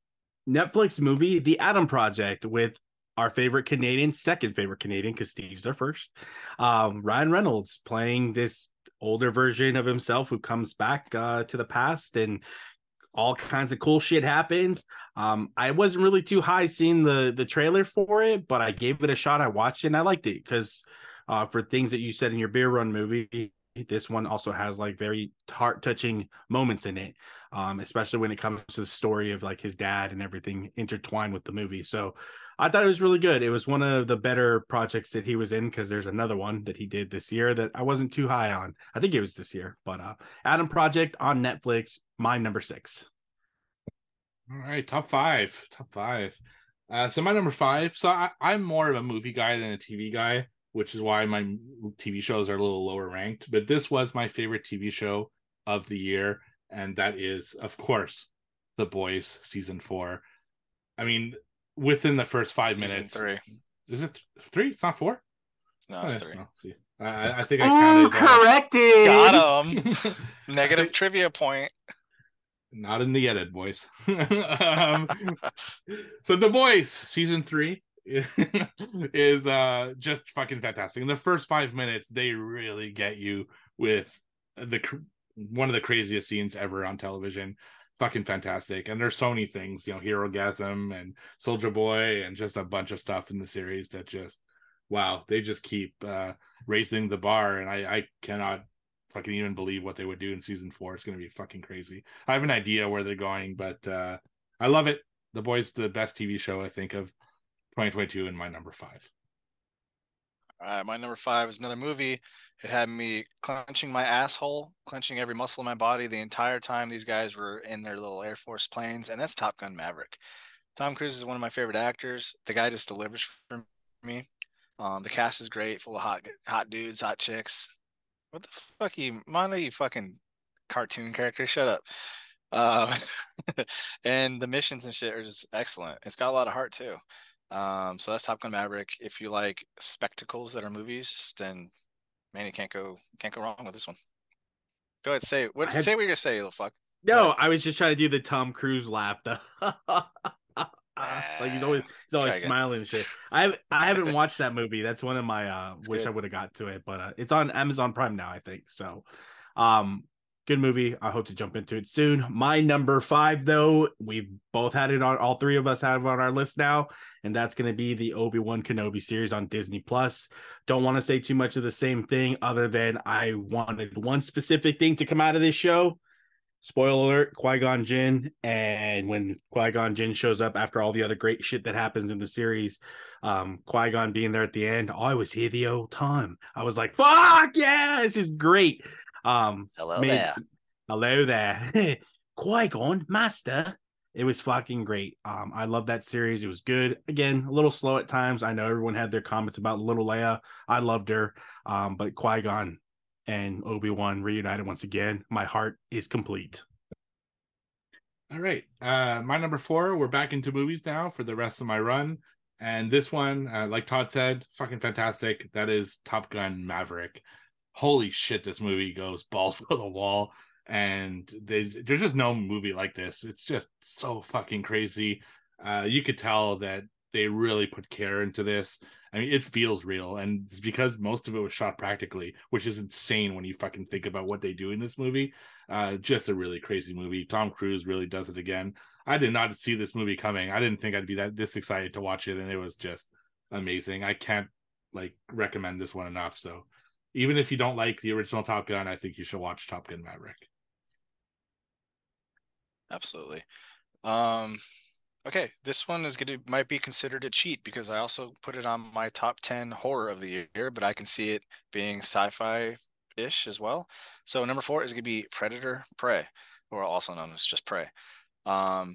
Netflix movie, The Adam Project, with our favorite Canadian, second favorite Canadian, because Steve's our first. Um, Ryan Reynolds playing this older version of himself who comes back uh, to the past and all kinds of cool shit happens. Um, I wasn't really too high seeing the the trailer for it, but I gave it a shot. I watched it and I liked it because uh, for things that you said in your beer run movie, this one also has like very heart touching moments in it, um, especially when it comes to the story of like his dad and everything intertwined with the movie. So I thought it was really good. It was one of the better projects that he was in because there's another one that he did this year that I wasn't too high on. I think it was this year, but uh, Adam Project on Netflix, my number six. All right, top five. Top five. Uh, so my number five. So I, I'm more of a movie guy than a TV guy, which is why my TV shows are a little lower ranked. But this was my favorite TV show of the year, and that is, of course, The Boys season four. I mean, within the first five Season minutes, three. is it th- three? It's not four. No, it's Eh, three. no, see, I, I think I Ooh, counted. uh, corrected. Got him. Negative trivia point. not in the edit, boys. um, so the boys season three is uh just fucking fantastic. In the first five minutes, they really get you with the one of the craziest scenes ever on television. Fucking fantastic. And there's so many things, you know, Herogasm and Soldier Boy and just a bunch of stuff in the series that just wow, they just keep uh raising the bar and I I cannot fucking even believe what they would do in season four. It's gonna be fucking crazy. I have an idea where they're going, but uh I love it. The Boys, the best TV show I think of 2022, and my number five. All right, my number five is another movie. It had me clenching my asshole, clenching every muscle in my body the entire time these guys were in their little Air Force planes, and that's Top Gun Maverick. Tom Cruise is one of my favorite actors. The guy just delivers for me. Um, the cast is great, full of hot, hot dudes, hot chicks. What the fuck, you, Mono, you fucking cartoon character? Shut up. Um, and the missions and shit are just excellent. It's got a lot of heart too. Um, so that's Top Gun Maverick. If you like spectacles that are movies, then man, you can't go can't go wrong with this one. Go ahead, say what had- say what you're gonna say, you little fuck. No, I was just trying to do the Tom Cruise laugh. though. like he's always he's always smiling and shit. I I haven't watched that movie. That's one of my uh wish I would have got to it, but uh, it's on Amazon Prime now, I think. So um good movie. I hope to jump into it soon. My number five, though, we've both had it on all three of us have it on our list now, and that's gonna be the Obi-Wan Kenobi series on Disney Plus. Don't want to say too much of the same thing, other than I wanted one specific thing to come out of this show spoiler alert qui-gon jinn and when qui-gon jinn shows up after all the other great shit that happens in the series um qui-gon being there at the end i was here the whole time i was like fuck yeah this is great um Hello made- there. hello there qui-gon master it was fucking great um i love that series it was good again a little slow at times i know everyone had their comments about little leia i loved her um but qui-gon and Obi-Wan reunited once again. My heart is complete. All right. Uh my number four, we're back into movies now for the rest of my run. And this one, uh, like Todd said, fucking fantastic. That is Top Gun Maverick. Holy shit, this movie goes balls to the wall. And they, there's just no movie like this. It's just so fucking crazy. Uh, you could tell that they really put care into this. I mean, it feels real, and because most of it was shot practically, which is insane when you fucking think about what they do in this movie. Uh, just a really crazy movie. Tom Cruise really does it again. I did not see this movie coming. I didn't think I'd be that this excited to watch it, and it was just amazing. I can't like recommend this one enough. So, even if you don't like the original Top Gun, I think you should watch Top Gun Maverick. Absolutely. Um, okay, this one is gonna might be considered a cheat because I also put it on my top ten horror of the year, but I can see it being sci-fi ish as well. So number four is gonna be Predator Prey, or also known as just Prey. Um,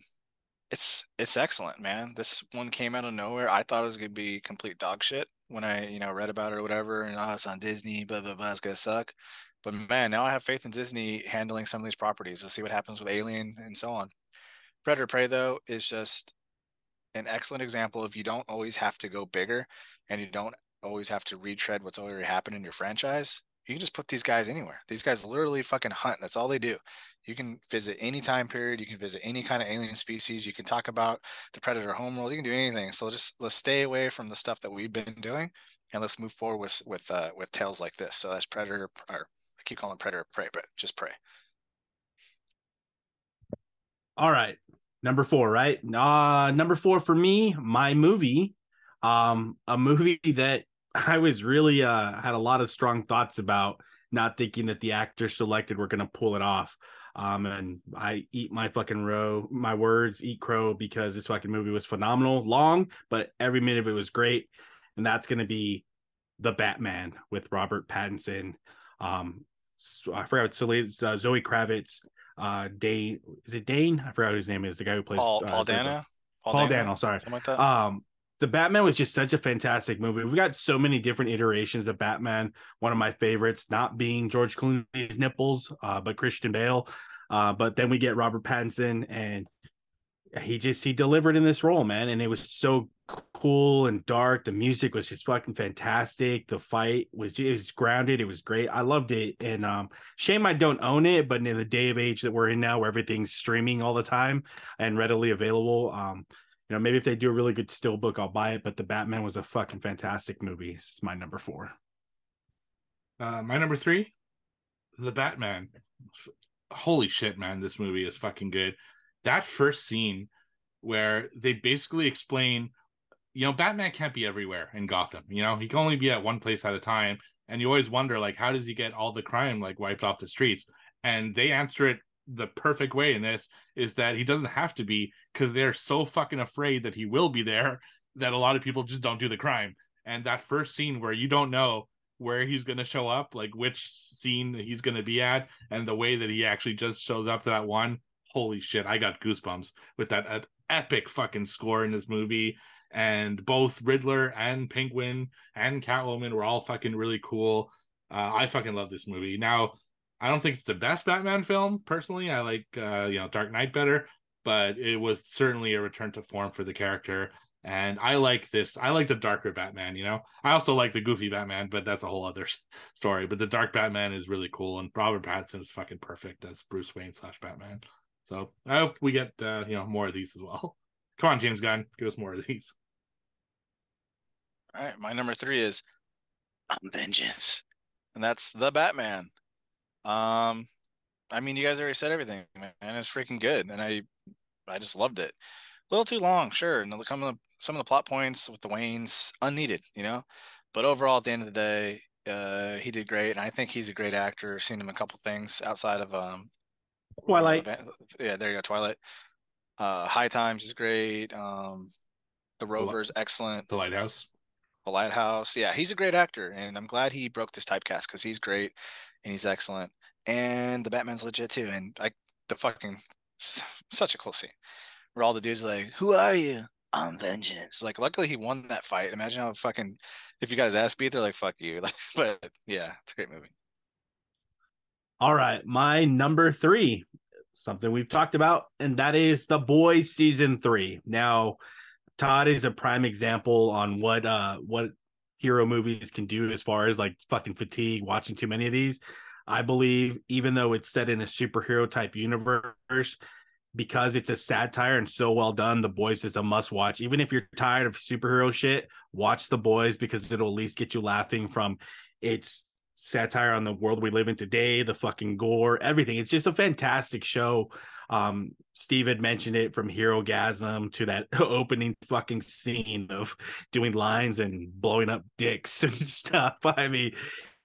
it's it's excellent, man. This one came out of nowhere. I thought it was gonna be complete dog shit when I you know read about it or whatever, and oh, it's on Disney, blah blah blah. It's gonna suck. But man, now I have faith in Disney handling some of these properties. Let's see what happens with Alien and so on. Predator Prey though is just an excellent example of you don't always have to go bigger and you don't always have to retread what's already happened in your franchise. You can just put these guys anywhere. These guys literally fucking hunt. That's all they do. You can visit any time period. You can visit any kind of alien species. You can talk about the predator homeworld. You can do anything. So just let's stay away from the stuff that we've been doing, and let's move forward with with uh, with tales like this. So that's predator. Or I keep calling predator prey, but just prey. All right. Number four, right? Uh number four for me, my movie. Um, a movie that I was really uh had a lot of strong thoughts about, not thinking that the actors selected were gonna pull it off. Um, and I eat my fucking row, my words, eat crow, because this fucking movie was phenomenal, long, but every minute of it was great. And that's gonna be the Batman with Robert Pattinson. Um, I forgot it's uh, Zoe Kravitz, uh, Dane. Is it Dane? I forgot his name is. The guy who plays Paul uh, Paul the- Dano. Paul Dano, sorry. something like that. Um, the Batman was just such a fantastic movie. We've got so many different iterations of Batman. One of my favorites, not being George Clooney's nipples, uh, but Christian Bale. Uh, but then we get Robert Pattinson, and he just he delivered in this role, man. And it was so cool and dark. The music was just fucking fantastic. The fight was it was grounded. It was great. I loved it. And um, shame I don't own it, but in the day of age that we're in now, where everything's streaming all the time and readily available, um, you know, maybe if they do a really good still book, I'll buy it. But the Batman was a fucking fantastic movie. It's my number four. Uh, my number three, The Batman. Holy shit, man! This movie is fucking good. That first scene where they basically explain, you know, Batman can't be everywhere in Gotham. You know, he can only be at one place at a time, and you always wonder, like, how does he get all the crime like wiped off the streets? And they answer it the perfect way in this is that he doesn't have to be because they're so fucking afraid that he will be there that a lot of people just don't do the crime. And that first scene where you don't know where he's going to show up, like which scene he's going to be at, and the way that he actually just shows up to that one. Holy shit, I got goosebumps with that epic fucking score in this movie. And both Riddler and Penguin and Catwoman were all fucking really cool. Uh, I fucking love this movie. Now, I don't think it's the best Batman film personally. I like uh, you know Dark Knight better, but it was certainly a return to form for the character. And I like this. I like the darker Batman. You know, I also like the goofy Batman, but that's a whole other story. But the dark Batman is really cool, and Robert Pattinson is fucking perfect as Bruce Wayne slash Batman. So I hope we get uh, you know more of these as well. Come on, James Gunn, give us more of these. All right, my number three is Vengeance, and that's the Batman. Um, I mean, you guys already said everything, man. It's freaking good, and I, I just loved it. A little too long, sure, and some of the some of the plot points with the Waynes unneeded, you know. But overall, at the end of the day, uh, he did great, and I think he's a great actor. Seen him a couple things outside of um, Twilight. uh, yeah, there you go, Twilight. Uh, High Times is great. Um, the Rover's excellent. The Lighthouse. The Lighthouse. Yeah, he's a great actor, and I'm glad he broke this typecast because he's great and he's excellent. And the Batman's legit too. And like the fucking such a cool scene where all the dudes like, "Who are you?" I'm vengeance. Like, luckily he won that fight. Imagine how fucking if you guys ass beat, they're like, "Fuck you." Like, but yeah, it's a great movie. All right, my number three, something we've talked about, and that is The Boys season three. Now, Todd is a prime example on what uh what hero movies can do as far as like fucking fatigue watching too many of these. I believe even though it's set in a superhero type universe, because it's a satire and so well done, The Boys is a must watch. Even if you're tired of superhero shit, watch The Boys because it'll at least get you laughing from its satire on the world we live in today, the fucking gore, everything. It's just a fantastic show. Um, Steve had mentioned it from Herogasm to that opening fucking scene of doing lines and blowing up dicks and stuff. I mean,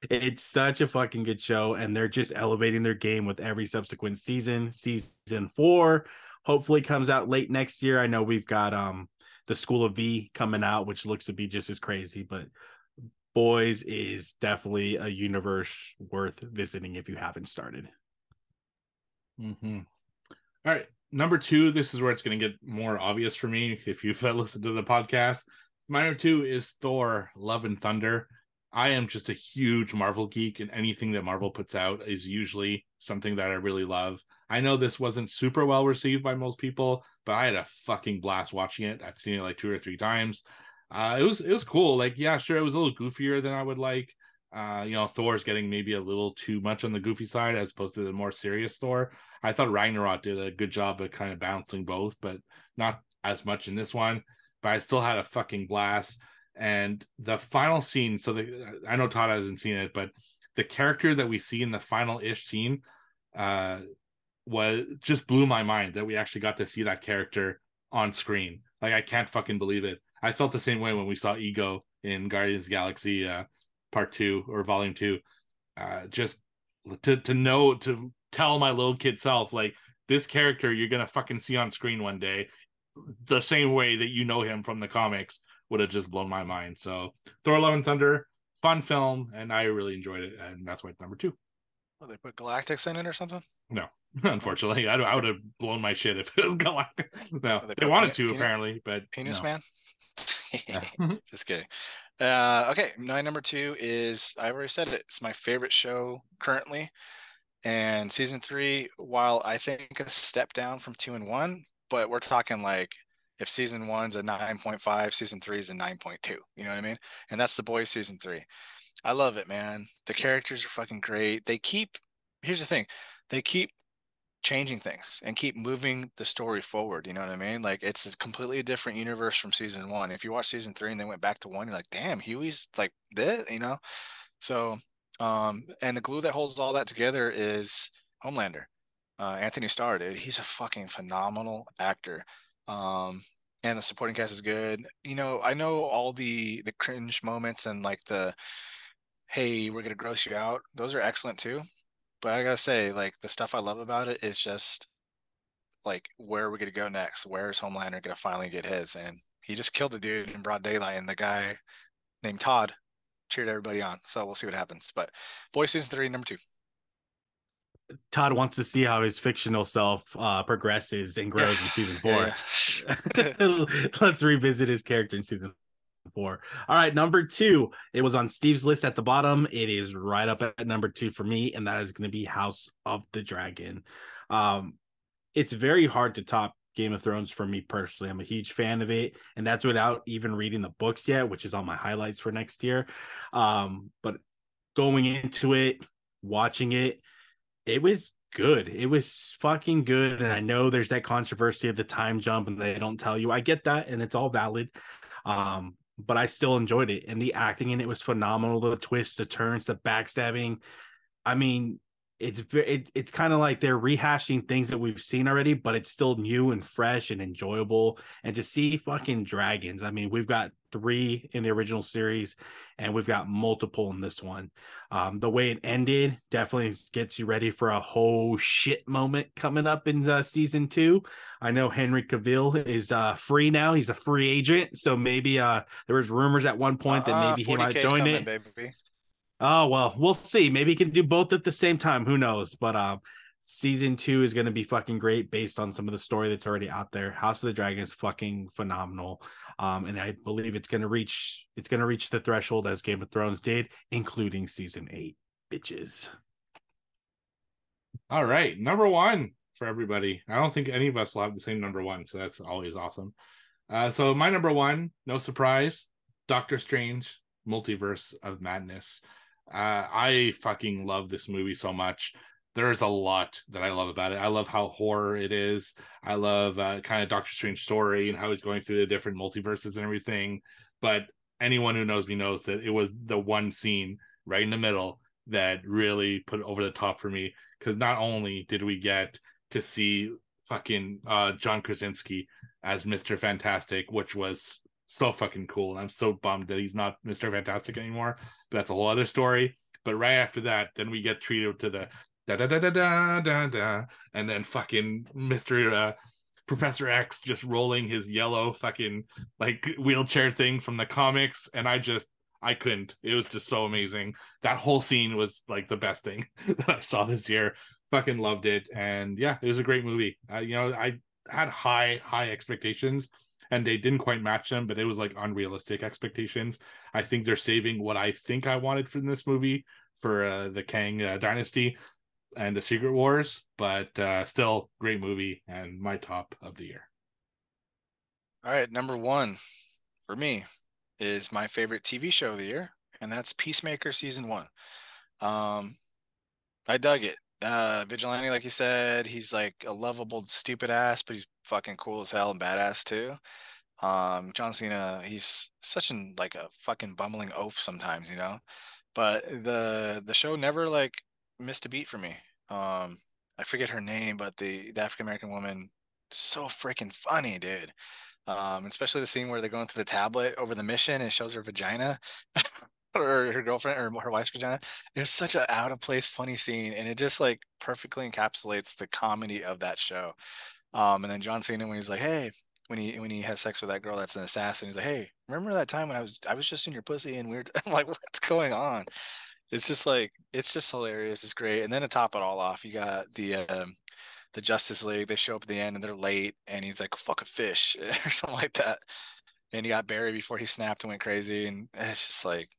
it's such a fucking good show, and they're just elevating their game with every subsequent season. Season four hopefully comes out late next year. I know we've got um the School of V coming out, which looks to be just as crazy, but Boys is definitely a universe worth visiting if you haven't started. Mm-hmm. All right, number two. This is where it's going to get more obvious for me if you've listened to the podcast. My number two is Thor: Love and Thunder. I am just a huge Marvel geek, and anything that Marvel puts out is usually something that I really love. I know this wasn't super well received by most people, but I had a fucking blast watching it. I've seen it like two or three times. Uh, it was it was cool. Like, yeah, sure, it was a little goofier than I would like. Uh, you know, Thor's getting maybe a little too much on the goofy side as opposed to the more serious Thor. I thought Ragnarok did a good job of kind of balancing both, but not as much in this one. But I still had a fucking blast. And the final scene, so the, I know Todd hasn't seen it, but the character that we see in the final ish scene uh, was just blew my mind that we actually got to see that character on screen. Like I can't fucking believe it. I felt the same way when we saw Ego in Guardians Galaxy uh, Part Two or Volume Two. Uh, just to to know to tell my little kid self like this character you're gonna fucking see on screen one day, the same way that you know him from the comics would have just blown my mind. So Thor: Love and Thunder, fun film, and I really enjoyed it, and that's why it's number two. Well, they put Galactus in it or something. No, Unfortunately, I, I would have blown my shit if it was Galactus. No, They they wanted peanut- to peanut- apparently, but Penis no. Man. Just kidding. Uh, okay, my number two is I already said it. It's my favorite show currently, and season three. While I think a step down from two and one, but we're talking like if season one's a nine point five, season three is a nine point two. You know what I mean? And that's the boys season three. I love it, man. The characters are fucking great. They keep. Here's the thing, they keep changing things and keep moving the story forward. You know what I mean? Like it's a completely different universe from season one. If you watch season three and they went back to one, you're like, damn, Huey's like this, you know? So, um, and the glue that holds all that together is Homelander. Uh, Anthony Starr, dude, he's a fucking phenomenal actor. Um, and the supporting cast is good. You know, I know all the the cringe moments and like the, hey, we're gonna gross you out. Those are excellent too but I gotta say, like the stuff I love about it is just like where are we gonna go next? Where is Homelander gonna finally get his? And he just killed a dude in broad daylight, and the guy named Todd cheered everybody on. So we'll see what happens. But Boys season three, number two. Todd wants to see how his fictional self uh, progresses and grows in season four. Yeah. Let's revisit his character in season four. All right, number two. It was on Steve's list at the bottom. It is right up at number two for me, and that is going to be House of the Dragon. Um, it's very hard to top Game of Thrones for me personally. I'm a huge fan of it, and that's without even reading the books yet, which is on my highlights for next year. Um, but going into it, watching it, it was good. It was fucking good. And I know there's that controversy of the time jump and they don't tell you. I get that, and it's all valid. Um, but I still enjoyed it. And the acting in it was phenomenal. The twists, the turns, the backstabbing. I mean, it's it, it's kind of like they're rehashing things that we've seen already, but it's still new and fresh and enjoyable. And to see fucking dragons, I mean, we've got three in the original series, and we've got multiple in this one. Um, the way it ended definitely gets you ready for a whole shit moment coming up in uh, season two. I know Henry Cavill is uh, free now; he's a free agent, so maybe uh, there was rumors at one point that Uh-uh, maybe he might 40K 's join coming, it. baby. Oh well, we'll see. Maybe he can do both at the same time. Who knows? But um, season two is going to be fucking great based on some of the story that's already out there. House of the Dragon is fucking phenomenal. Um, and I believe it's going to reach it's going to reach the threshold as Game of Thrones did, including season eight. Bitches. All right, number one for everybody. I don't think any of us will have the same number one, so that's always awesome. Uh, so my number one, no surprise, Doctor Strange, Multiverse of Madness. Uh, I fucking love this movie so much. There's a lot that I love about it. I love how horror it is. I love uh, kind of Doctor Strange story and how he's going through the different multiverses and everything. But anyone who knows me knows that it was the one scene right in the middle that really put it over the top for me because not only did we get to see fucking uh John Krasinski as Mr. Fantastic, which was so fucking cool. And I'm so bummed that he's not Mr. Fantastic anymore. That's a whole other story. But right after that, then we get treated to the da da da da da da da, and then fucking Mr. Uh, Professor X just rolling his yellow fucking like wheelchair thing from the comics, and I just I couldn't. It was just so amazing. That whole scene was like the best thing that I saw this year. Fucking loved it, and yeah, it was a great movie. Uh, you know, I had high high expectations, and they didn't quite match them, but it was like unrealistic expectations. I think they're saving what I think I wanted from this movie for uh, the Kang uh, Dynasty and the Secret Wars, but uh, still great movie and my top of the year. All right, number one for me is my favorite TV show of the year, and that's Peacemaker season one. Um, I dug it. Uh, Vigilante, like you said, he's like a lovable, stupid ass, but he's fucking cool as hell and badass too. Um, John Cena, he's such an like a fucking bumbling oaf sometimes, you know. But the the show never like missed a beat for me. Um, I forget her name, but the the African American woman, so freaking funny, dude. Um, especially the scene where they're going through the tablet over the mission and shows her vagina or her girlfriend or her wife's vagina. It was such an out of place, funny scene, and it just like perfectly encapsulates the comedy of that show. Um, and then John Cena when he's like, "Hey," when he when he has sex with that girl that's an assassin, he's like, "Hey, remember that time when I was I was just in your pussy and weird?" I'm like, "What's going on?" It's just like it's just hilarious. It's great. And then to top it all off, you got the um, the Justice League. They show up at the end and they're late, and he's like, "Fuck a fish" or something like that. And he got buried before he snapped and went crazy, and it's just like,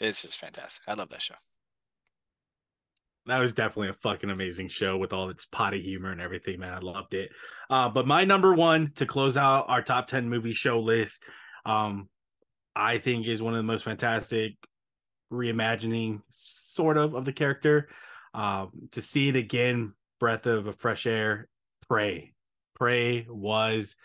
it's just fantastic. I love that show. That was definitely a fucking amazing show with all its potty humor and everything, man. I loved it. Uh, but my number one to close out our top 10 movie show list, um, I think is one of the most fantastic reimagining, sort of, of the character. Um, to see it again, breath of a fresh air, Prey. Prey was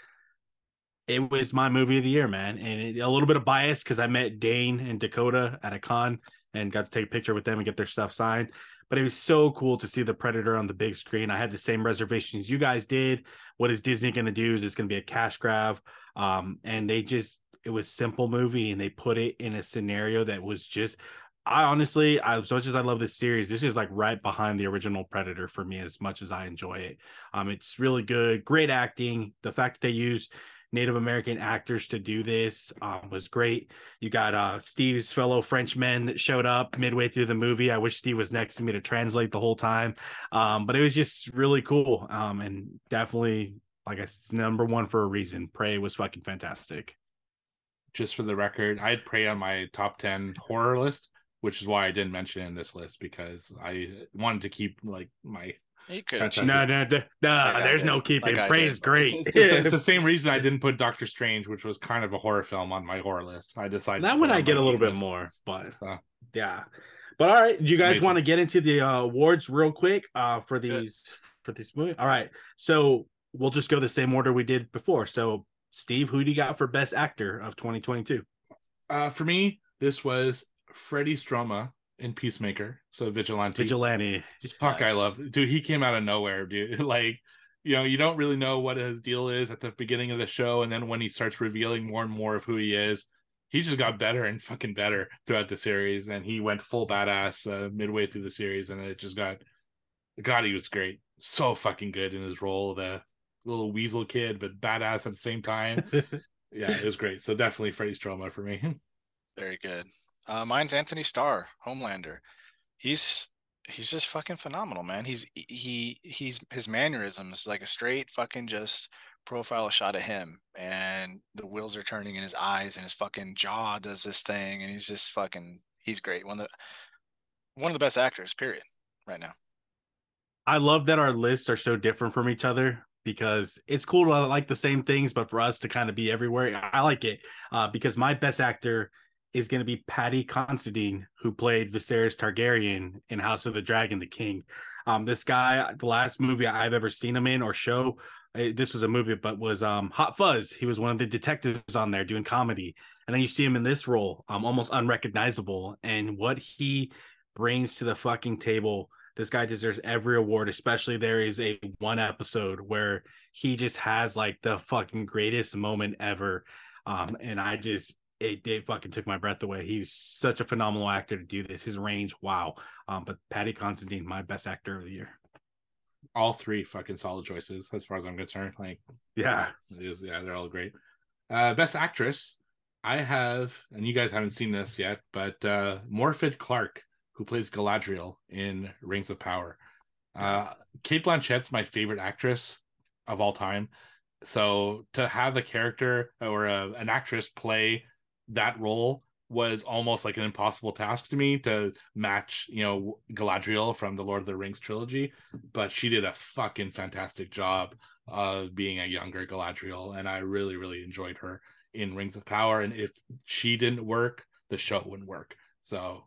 it was my movie of the year, man. And it, a little bit of bias because I met Dane and Dakota at a con and got to take a picture with them and get their stuff signed but it was so cool to see the Predator on the big screen. I had the same reservations you guys did. What is Disney going to do? Is this going to be a cash grab? Um, and they just, it was simple movie and they put it in a scenario that was just, I honestly, as much as I love this series, this is like right behind the original Predator for me as much as I enjoy it. Um, it's really good, great acting. The fact that they use Native American actors to do this um, was great. You got uh, Steve's fellow Frenchmen that showed up midway through the movie. I wish Steve was next to me to translate the whole time, um, but it was just really cool um, and definitely, like I said, number one for a reason. Prey was fucking fantastic. Just for the record, I had Prey on my top ten horror list, which is why I didn't mention in this list because I wanted to keep like my You could That's have No, no, no, no I there's no keeping. Like I Prey did. is great. It's, it's- it's the same reason I didn't put Doctor Strange, which was kind of a horror film, on my horror list. I decided that to one I get a little bit more, but So, yeah. But all right, do you guys Amazing. want to get into the uh, awards real quick uh, for do it. these for this movie? All right, so we'll just go the same order we did before. So, Steve, who do you got for best actor of 2022? uh, for me, this was Freddie Stroma in Peacemaker, so Vigilante. Vigilante. Fuck, I Nice. love dude. He came out of nowhere, dude. Like, you know, you don't really know what his deal is at the beginning of the show, and then when he starts revealing more and more of who he is, he just got better and fucking better throughout the series. And he went full badass uh, midway through the series, and it just got, God, he was great, so fucking good in his role, the little weasel kid, but badass at the same time. yeah, it was great. So definitely Freddie Stroma for me. Very good. Uh, mine's Anthony Starr, Homelander. He's he's just fucking phenomenal, man. He's he he's his mannerisms like a straight fucking just profile shot of him, and the wheels are turning in his eyes, and his fucking jaw does this thing, and he's just fucking he's great. One of the one of the best actors, period, right now. I love that our lists are so different from each other because it's cool to like the same things, but for us to kind of be everywhere, I like it. Uh, because my best actor is going to be Paddy Considine, who played Viserys Targaryen in House of the Dragon, the King. Um, this guy, the last movie I've ever seen him in or show, eh, this was a movie, but was um, Hot Fuzz. He was one of the detectives on there doing comedy, and then you see him in this role, um, almost unrecognizable, and what he brings to the fucking table this guy deserves every award especially there is a one episode where he just has like the fucking greatest moment ever um and i just it, it fucking took my breath away he's such a phenomenal actor to do this his range wow um but paddy considine my best actor of the year All three fucking solid choices as far as I'm concerned. Like, yeah yeah, they're all great. Uh, best actress, I have, and you guys haven't seen this yet, but uh, Morfydd Clark, who plays Galadriel in Rings of Power. Uh, Cate Blanchett's my favorite actress of all time. So to have a character or a, an actress play that role was almost like an impossible task to me to match, you know, Galadriel from the Lord of the Rings trilogy. But she did a fucking fantastic job of being a younger Galadriel, and I really, really enjoyed her in Rings of Power. And if she didn't work, the show wouldn't work. So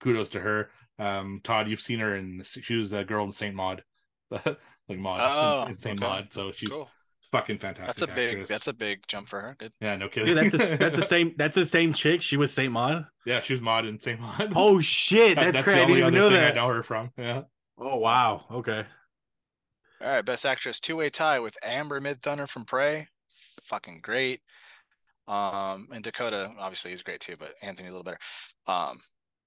kudos to her. Um, Todd, you've seen her in she was a girl in Saint Maud, like Maud Oh, in, in Saint okay. Maud. So she's Cool. Fucking fantastic. That's a big actress. that's a big jump for her. Good. yeah, no kidding. Dude, that's a, that's the same that's the same chick she was saint maud yeah, she was Maud in Saint Maud. oh shit That- that's, the crazy i didn't even know that I know her from. Yeah, oh wow okay All right, best actress two way tie with Amber Midthunder from Prey. Fucking great. Um, and Dakota obviously is great too, but Anthony a little better. Um,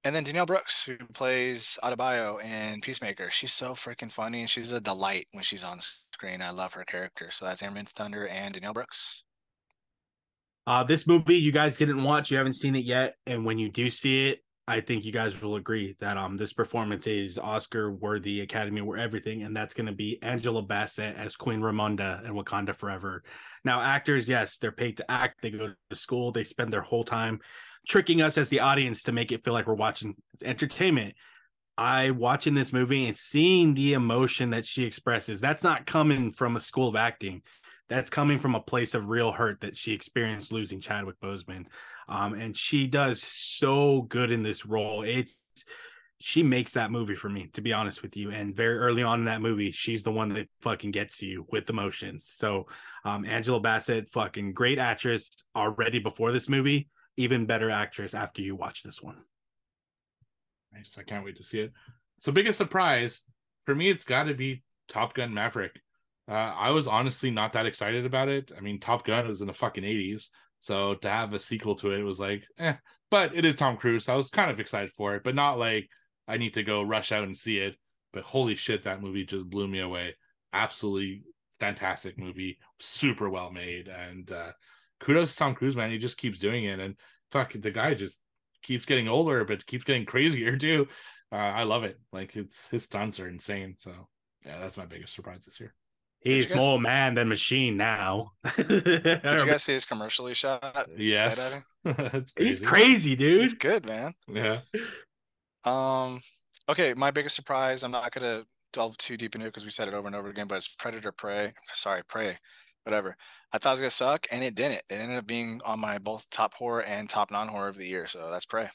and then Danielle Brooks, who plays Adebayo in Peacemaker. She's so freaking funny and she's a delight when she's on screen. I love her character. So that's Amber Thunder and Danielle Brooks. Uh, this movie you guys didn't watch, you haven't seen it yet, and when you do see it, I think you guys will agree that um this performance is Oscar worthy, Academy worthy, everything, and that's going to be Angela Bassett as Queen Ramonda in Wakanda Forever. Now, actors, yes, they're paid to act. They go to school. They spend their whole time tricking us as the audience to make it feel like we're watching entertainment. I watching this movie and seeing the emotion that she expresses. That's not coming from a school of acting. That's coming from a place of real hurt that she experienced losing Chadwick Boseman. Um, and she does so good in this role. It's she makes that movie for me, to be honest with you. And very early on in that movie, she's the one that fucking gets you with emotions. So, um, Angela Bassett, fucking great actress already before this movie, even better actress after you watch this one. Nice. I can't wait to see it. So, biggest surprise for me, it's got to be Top Gun Maverick. Uh, I was honestly not that excited about it. I mean, Top Gun was in the fucking 80s. So to have a sequel to it was like, eh. But it is Tom Cruise. So I was kind of excited for it, but not like I need to go rush out and see it. But holy shit, that movie just blew me away. Absolutely fantastic movie, super well made. And uh, kudos to Tom Cruise, man. He just keeps doing it. And fuck, the guy just keeps getting older, but keeps getting crazier too. Uh, I love it. Like it's his stunts are insane. So yeah, that's my biggest surprise this year. He's guys... more man than machine now. Did you guys see his commercially shot? Yes. crazy. He's crazy, dude. He's good, man. Yeah. Um. Okay, my biggest surprise. I'm not gonna delve too deep into it because we said it over and over again, but it's Predator Prey. Sorry, Prey. Whatever. I thought it was gonna suck, and it didn't. It ended up being on my both top horror and top non horror of the year. So that's Prey.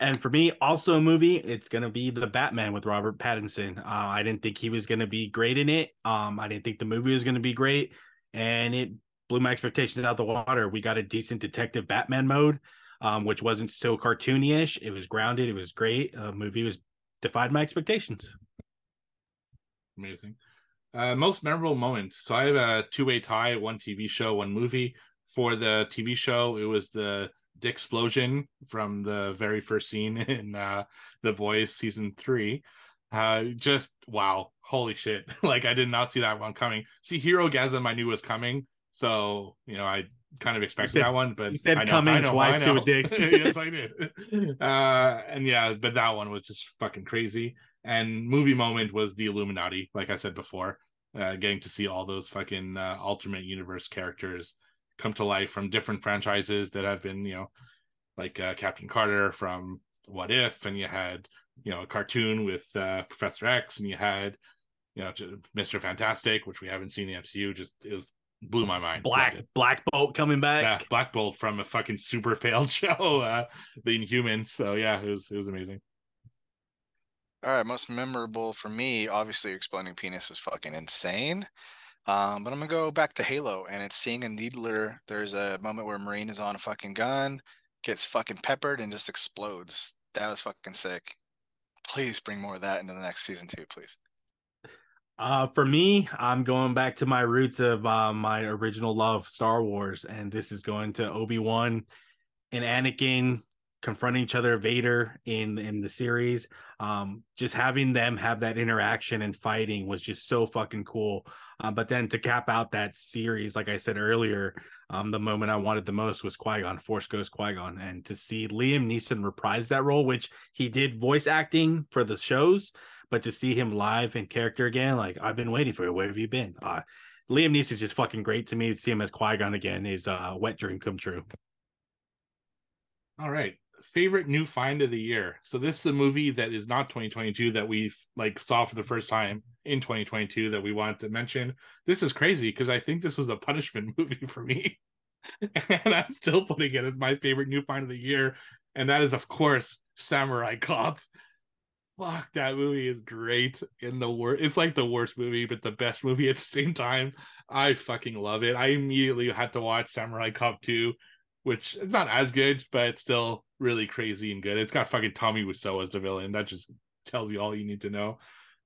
And for me, also a movie, it's gonna be the Batman with Robert Pattinson. Uh, I didn't think he was gonna be great in it. Um, I didn't think the movie was gonna be great, and it blew my expectations out the water. We got a decent detective Batman mode, um, which wasn't so cartoony-ish. It was grounded. It was great. The movie was defied my expectations. Amazing. Uh, most memorable moment. So I have a two-way tie: one TV show, one movie. For the TV show, it was the Dick explosion from the very first scene in uh, The Boys season three. Uh, just wow, holy shit! like I did not see that one coming. See, Herogasm I knew was coming, so you know I kind of expected said, that one, but you said I know, coming I know, twice I know. to a dick. yes, I did. Uh, and yeah, but that one was just fucking crazy. And movie moment was the Illuminati, like I said before, uh, getting to see all those fucking uh, alternate universe characters come to life from different franchises that have been, you know, like uh, Captain Carter from What If, and you had, you know, a cartoon with uh, Professor X, and you had, you know, Mister Fantastic, which we haven't seen in the MCU. Just is blew my mind. Black Black Bolt coming back. Yeah, Black Bolt from a fucking super failed show, uh, The Inhumans. So yeah, it was it was amazing. All right, most memorable for me, obviously, exploding penis was fucking insane. Um, but I'm gonna go back to Halo, and it's seeing a needler. There's a moment where Marine is on a fucking gun, gets fucking peppered, and just explodes. That was fucking sick. Please bring more of that into the next season too, please. Uh, for me, I'm going back to my roots of uh, my original love, Star Wars, and this is going to Obi Wan and Anakin confronting each other, Vader in in the series. Um, just having them have that interaction and fighting was just so fucking cool. Uh, but then to cap out that series, like I said earlier, um, the moment I wanted the most was Qui Gon, Force Ghost Qui Gon, and to see Liam Neeson reprise that role, which he did voice acting for the shows, but to see him live in character again, like I've been waiting for it. Where have you been? Uh, Liam is just fucking great to me. To see him as Qui Gon again is a wet dream come true. All right favorite new find of the year. So this is a movie that is not 2022 that we like saw for the first time in 2022 that we wanted to mention. This is crazy because I think this was a punishment movie for me. and I'm still putting it as my favorite new find of the year. And that is, of course, Samurai Cop. Fuck, that movie is great. In the worst, it's like the worst movie, but the best movie at the same time. I fucking love it. I immediately had to watch Samurai Cop 2 which it's not as good, but it's still really crazy and good. It's got fucking Tommy Wiseau as the villain. That just tells you all you need to know.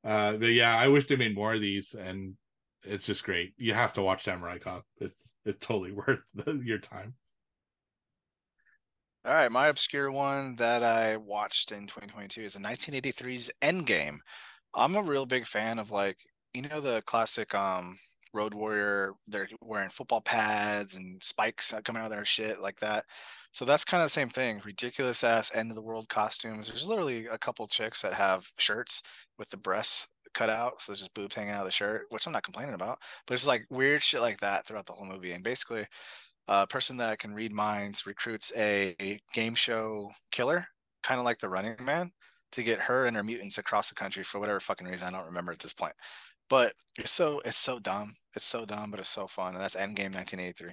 Uh, but yeah, I wish they made more of these, and it's just great. You have to watch Samurai Cop. It's it's totally worth the, your time. All right, my obscure one that I watched in 2022 is the 1983's Endgame. I'm a real big fan of like you know the classic um Road Warrior. They're wearing football pads and spikes coming out of their shit like that. So that's kind of the same thing. Ridiculous ass end of the world costumes. There's literally a couple chicks that have shirts with the breasts cut out, so just boobs hanging out of the shirt, which I'm not complaining about. But it's like weird shit like that throughout the whole movie. And basically, a person that can read minds recruits a game show killer, kind of like the Running Man, to get her and her mutants across the country for whatever fucking reason. I don't remember at this point. But it's so it's so dumb. It's so dumb, but it's so fun. And that's Endgame 1983.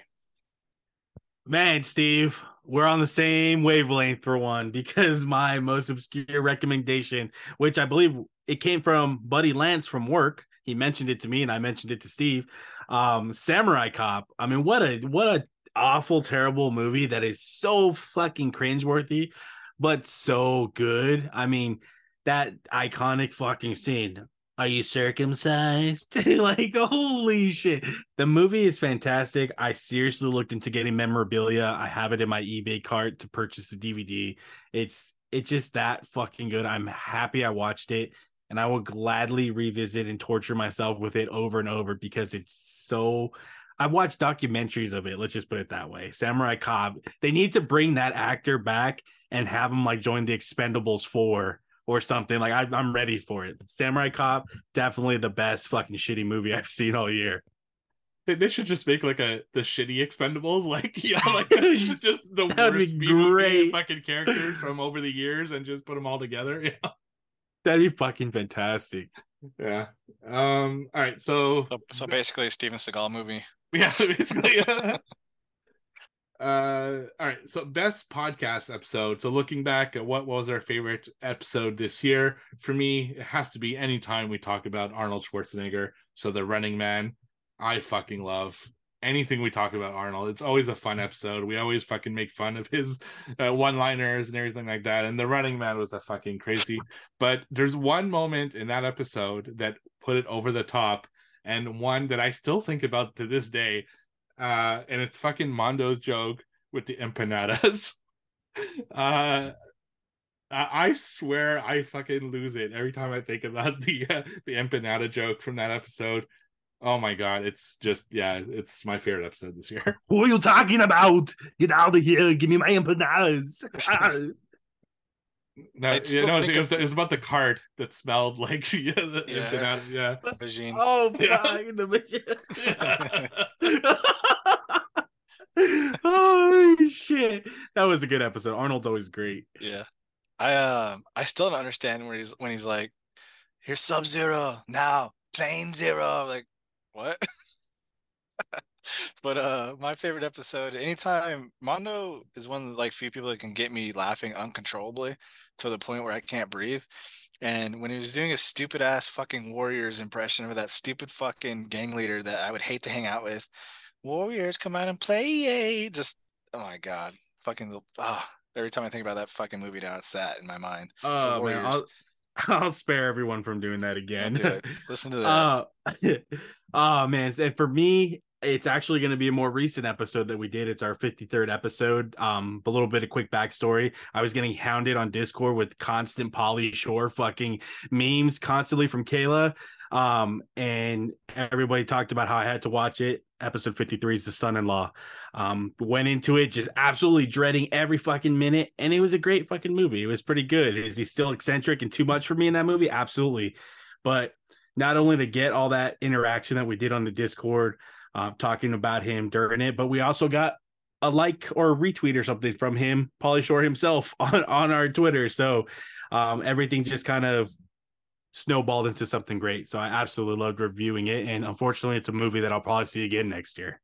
Man, Steve, we're on the same wavelength for one because my most obscure recommendation, which I believe it came from Buddy Lance from work, he mentioned it to me and I mentioned it to Steve. Um, Samurai Cop. I mean, what a what a awful, terrible movie that is so fucking cringeworthy, but so good. I mean, that iconic fucking scene are you circumcised? like, holy shit. The movie is fantastic. I seriously looked into getting memorabilia. I have it in my eBay cart to purchase the DVD. It's it's just that fucking good. I'm happy I watched it and I will gladly revisit and torture myself with it over and over because it's so I watched documentaries of it. Let's just put it that way. Samurai Cop. They need to bring that actor back and have him like join the Expendables 4 or something. Like I, am ready for it. Samurai Cop, definitely the best fucking shitty movie I've seen all year. They should just make like a the shitty Expendables, like yeah, like just the worst be great. fucking characters from over the years, and just put them all together. Yeah, that'd be fucking fantastic. Yeah. Um. All right. So. So, so basically, a Steven Seagal movie. Yeah. Basically. Uh all right so best podcast episode. So looking back at what was our favorite episode this year for me it has to be anytime we talk about arnold schwarzenegger. So the running man i fucking love anything we talk about arnold. It's always a fun episode. We always fucking make fun of his uh, one liners and everything like that. And the running man was a fucking crazy but there's one moment in that episode that put it over the top and one that i still think about to this day uh, and it's fucking Mondo's joke with the empanadas. uh, I swear I fucking lose it every time I think about the uh, the empanada joke from that episode. Oh my god, it's just yeah, it's my favorite episode this year. What are you talking about? Get out of here! Give me my empanadas. No, yeah, no, it was, it was, about the cart that smelled like yeah, the, yeah. yeah. Oh, yeah. the oh shit, that was a good episode. Arnold's always great. Yeah, I um, uh, I still don't understand where he's when he's like, "Here's Sub Zero now, Plain Zero. Like, what? but uh, my favorite episode. Anytime Mondo is one of the like few people that can get me laughing uncontrollably to the point where I can't breathe. And when he was doing a stupid ass fucking Warriors impression of that stupid fucking gang leader that I would hate to hang out with, Warriors come out and play. Just oh my god, fucking ah. every time I think about that fucking movie now, it's that in my mind. Oh so man, I'll, I'll spare everyone from doing that again. Do Listen to that. Uh, oh man, and for me, it's actually going to be a more recent episode that we did. It's our 53rd episode. Um, a little bit of quick backstory. I was getting hounded on Discord with constant Pauly Shore fucking memes constantly from Kayla. Um, and everybody talked about how I had to watch it. Episode 53 is the son-in-law. Um, went into it just absolutely dreading every fucking minute, and it was a great fucking movie. It was pretty good. Is he still eccentric and too much for me in that movie? Absolutely. But not only to get all that interaction that we did on the Discord, uh, talking about him during it, but we also got a like or a retweet or something from him, Pauly Shore himself on, on our Twitter. So um, everything just kind of snowballed into something great. So I absolutely loved reviewing it. And unfortunately, it's a movie that I'll probably see again next year.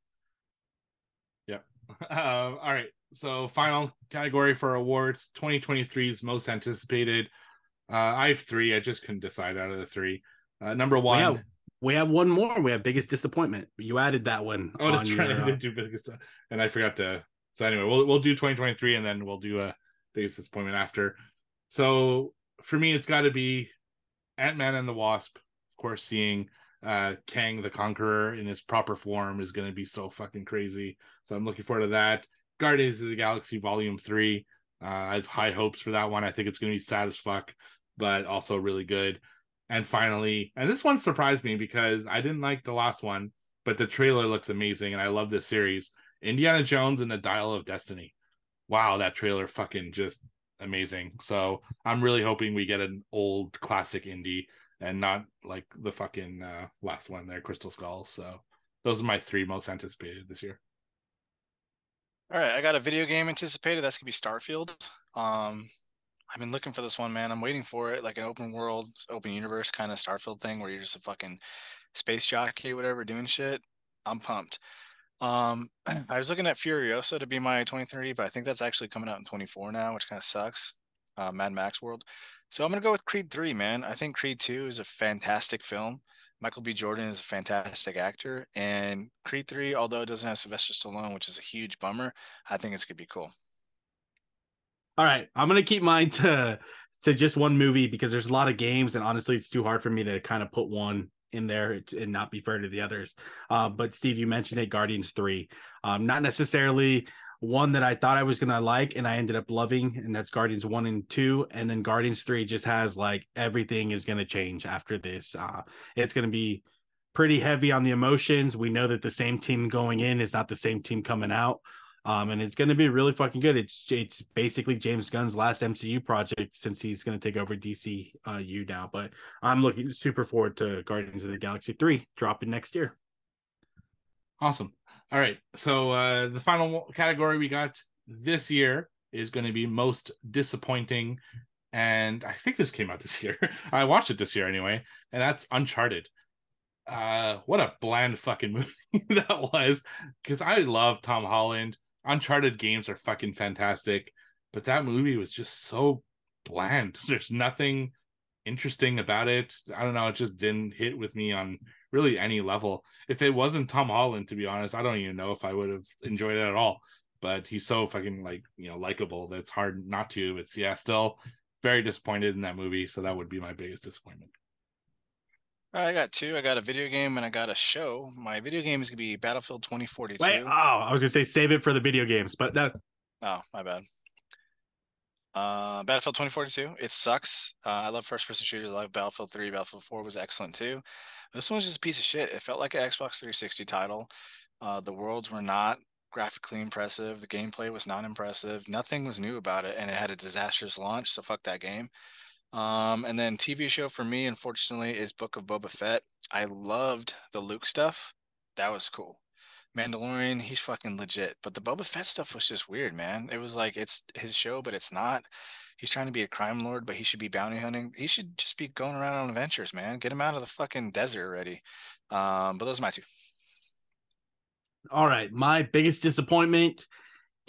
Yep. Uh, all right. So final category for awards 2023's most anticipated. Uh, I have three. I just couldn't decide out of the three. Uh, number one, we have one more. We have biggest disappointment. You added that one. Oh, that's right. Your, I did uh, do biggest, and I forgot to. So anyway, we'll we'll do 2023, and then we'll do a biggest disappointment after. So for me, it's got to be Ant Man and the Wasp. Of course, seeing uh Kang the Conqueror in his proper form is going to be so fucking crazy. So I'm looking forward to that. Guardians of the Galaxy Volume Three. Uh, I have high hopes for that one. I think it's going to be sad as fuck, but also really good. And finally, and this one surprised me because I didn't like the last one, but the trailer looks amazing, and I love this series. Indiana Jones and the Dial of Destiny. Wow, that trailer fucking just amazing. So I'm really hoping we get an old classic indie and not like the fucking uh, last one there, Crystal Skull. So those are my three most anticipated this year. All right, I got a video game anticipated. That's gonna be Starfield. Um, I've been looking for this one, man. I'm waiting for it, like an open world, open universe kind of Starfield thing, where you're just a fucking space jockey, whatever, doing shit. I'm pumped. Um, I was looking at Furiosa to be my 2030, but I think that's actually coming out in 24 now, which kind of sucks. Uh, Mad Max World. So I'm gonna go with Creed 3, man. I think Creed 2 is a fantastic film. Michael B. Jordan is a fantastic actor, and Creed 3, although it doesn't have Sylvester Stallone, which is a huge bummer, I think it's gonna be cool. All right, I'm gonna keep mine to to just one movie because there's a lot of games, and honestly, it's too hard for me to kind of put one in there and not be fair to the others. Uh, but Steve, you mentioned it, Guardians Three, um, not necessarily one that I thought I was gonna like, and I ended up loving, and that's Guardians One and Two, and then Guardians Three just has like everything is gonna change after this. Uh, it's gonna be pretty heavy on the emotions. We know that the same team going in is not the same team coming out. Um, and it's going to be really fucking good. It's it's basically James Gunn's last MCU project since he's going to take over DCU uh, now. But I'm looking super forward to Guardians of the Galaxy three dropping next year. Awesome. All right. So uh, the final category we got this year is going to be most disappointing, and I think this came out this year. I watched it this year anyway, and that's Uncharted. Uh, what a bland fucking movie that was. Because I love Tom Holland. Uncharted games are fucking fantastic, but that movie was just so bland. There's nothing interesting about it. I don't know. It just didn't hit with me on really any level. If it wasn't Tom Holland, to be honest, I don't even know if I would have enjoyed it at all. But he's so fucking like you know likable that it's hard not to. It's yeah, still very disappointed in that movie. So that would be my biggest disappointment. I got two. I got a video game and I got a show. My video game is gonna be Battlefield 2042. Wait, oh, I was gonna say save it for the video games, but that. Oh, my bad. Uh, Battlefield 2042. It sucks. Uh, I love first-person shooters. I love Battlefield 3. Battlefield 4 was excellent too. This one's just a piece of shit. It felt like an Xbox 360 title. Uh, the worlds were not graphically impressive. The gameplay was not impressive. Nothing was new about it, and it had a disastrous launch. So fuck that game. Um, and then TV show for me, unfortunately, is Book of Boba Fett. I loved the Luke stuff. That was cool. Mandalorian, he's fucking legit. But the Boba Fett stuff was just weird, man. It was like it's his show, but it's not. He's trying to be a crime lord, but he should be bounty hunting. He should just be going around on adventures, man. Get him out of the fucking desert already. Um, but those are my two. All right. My biggest disappointment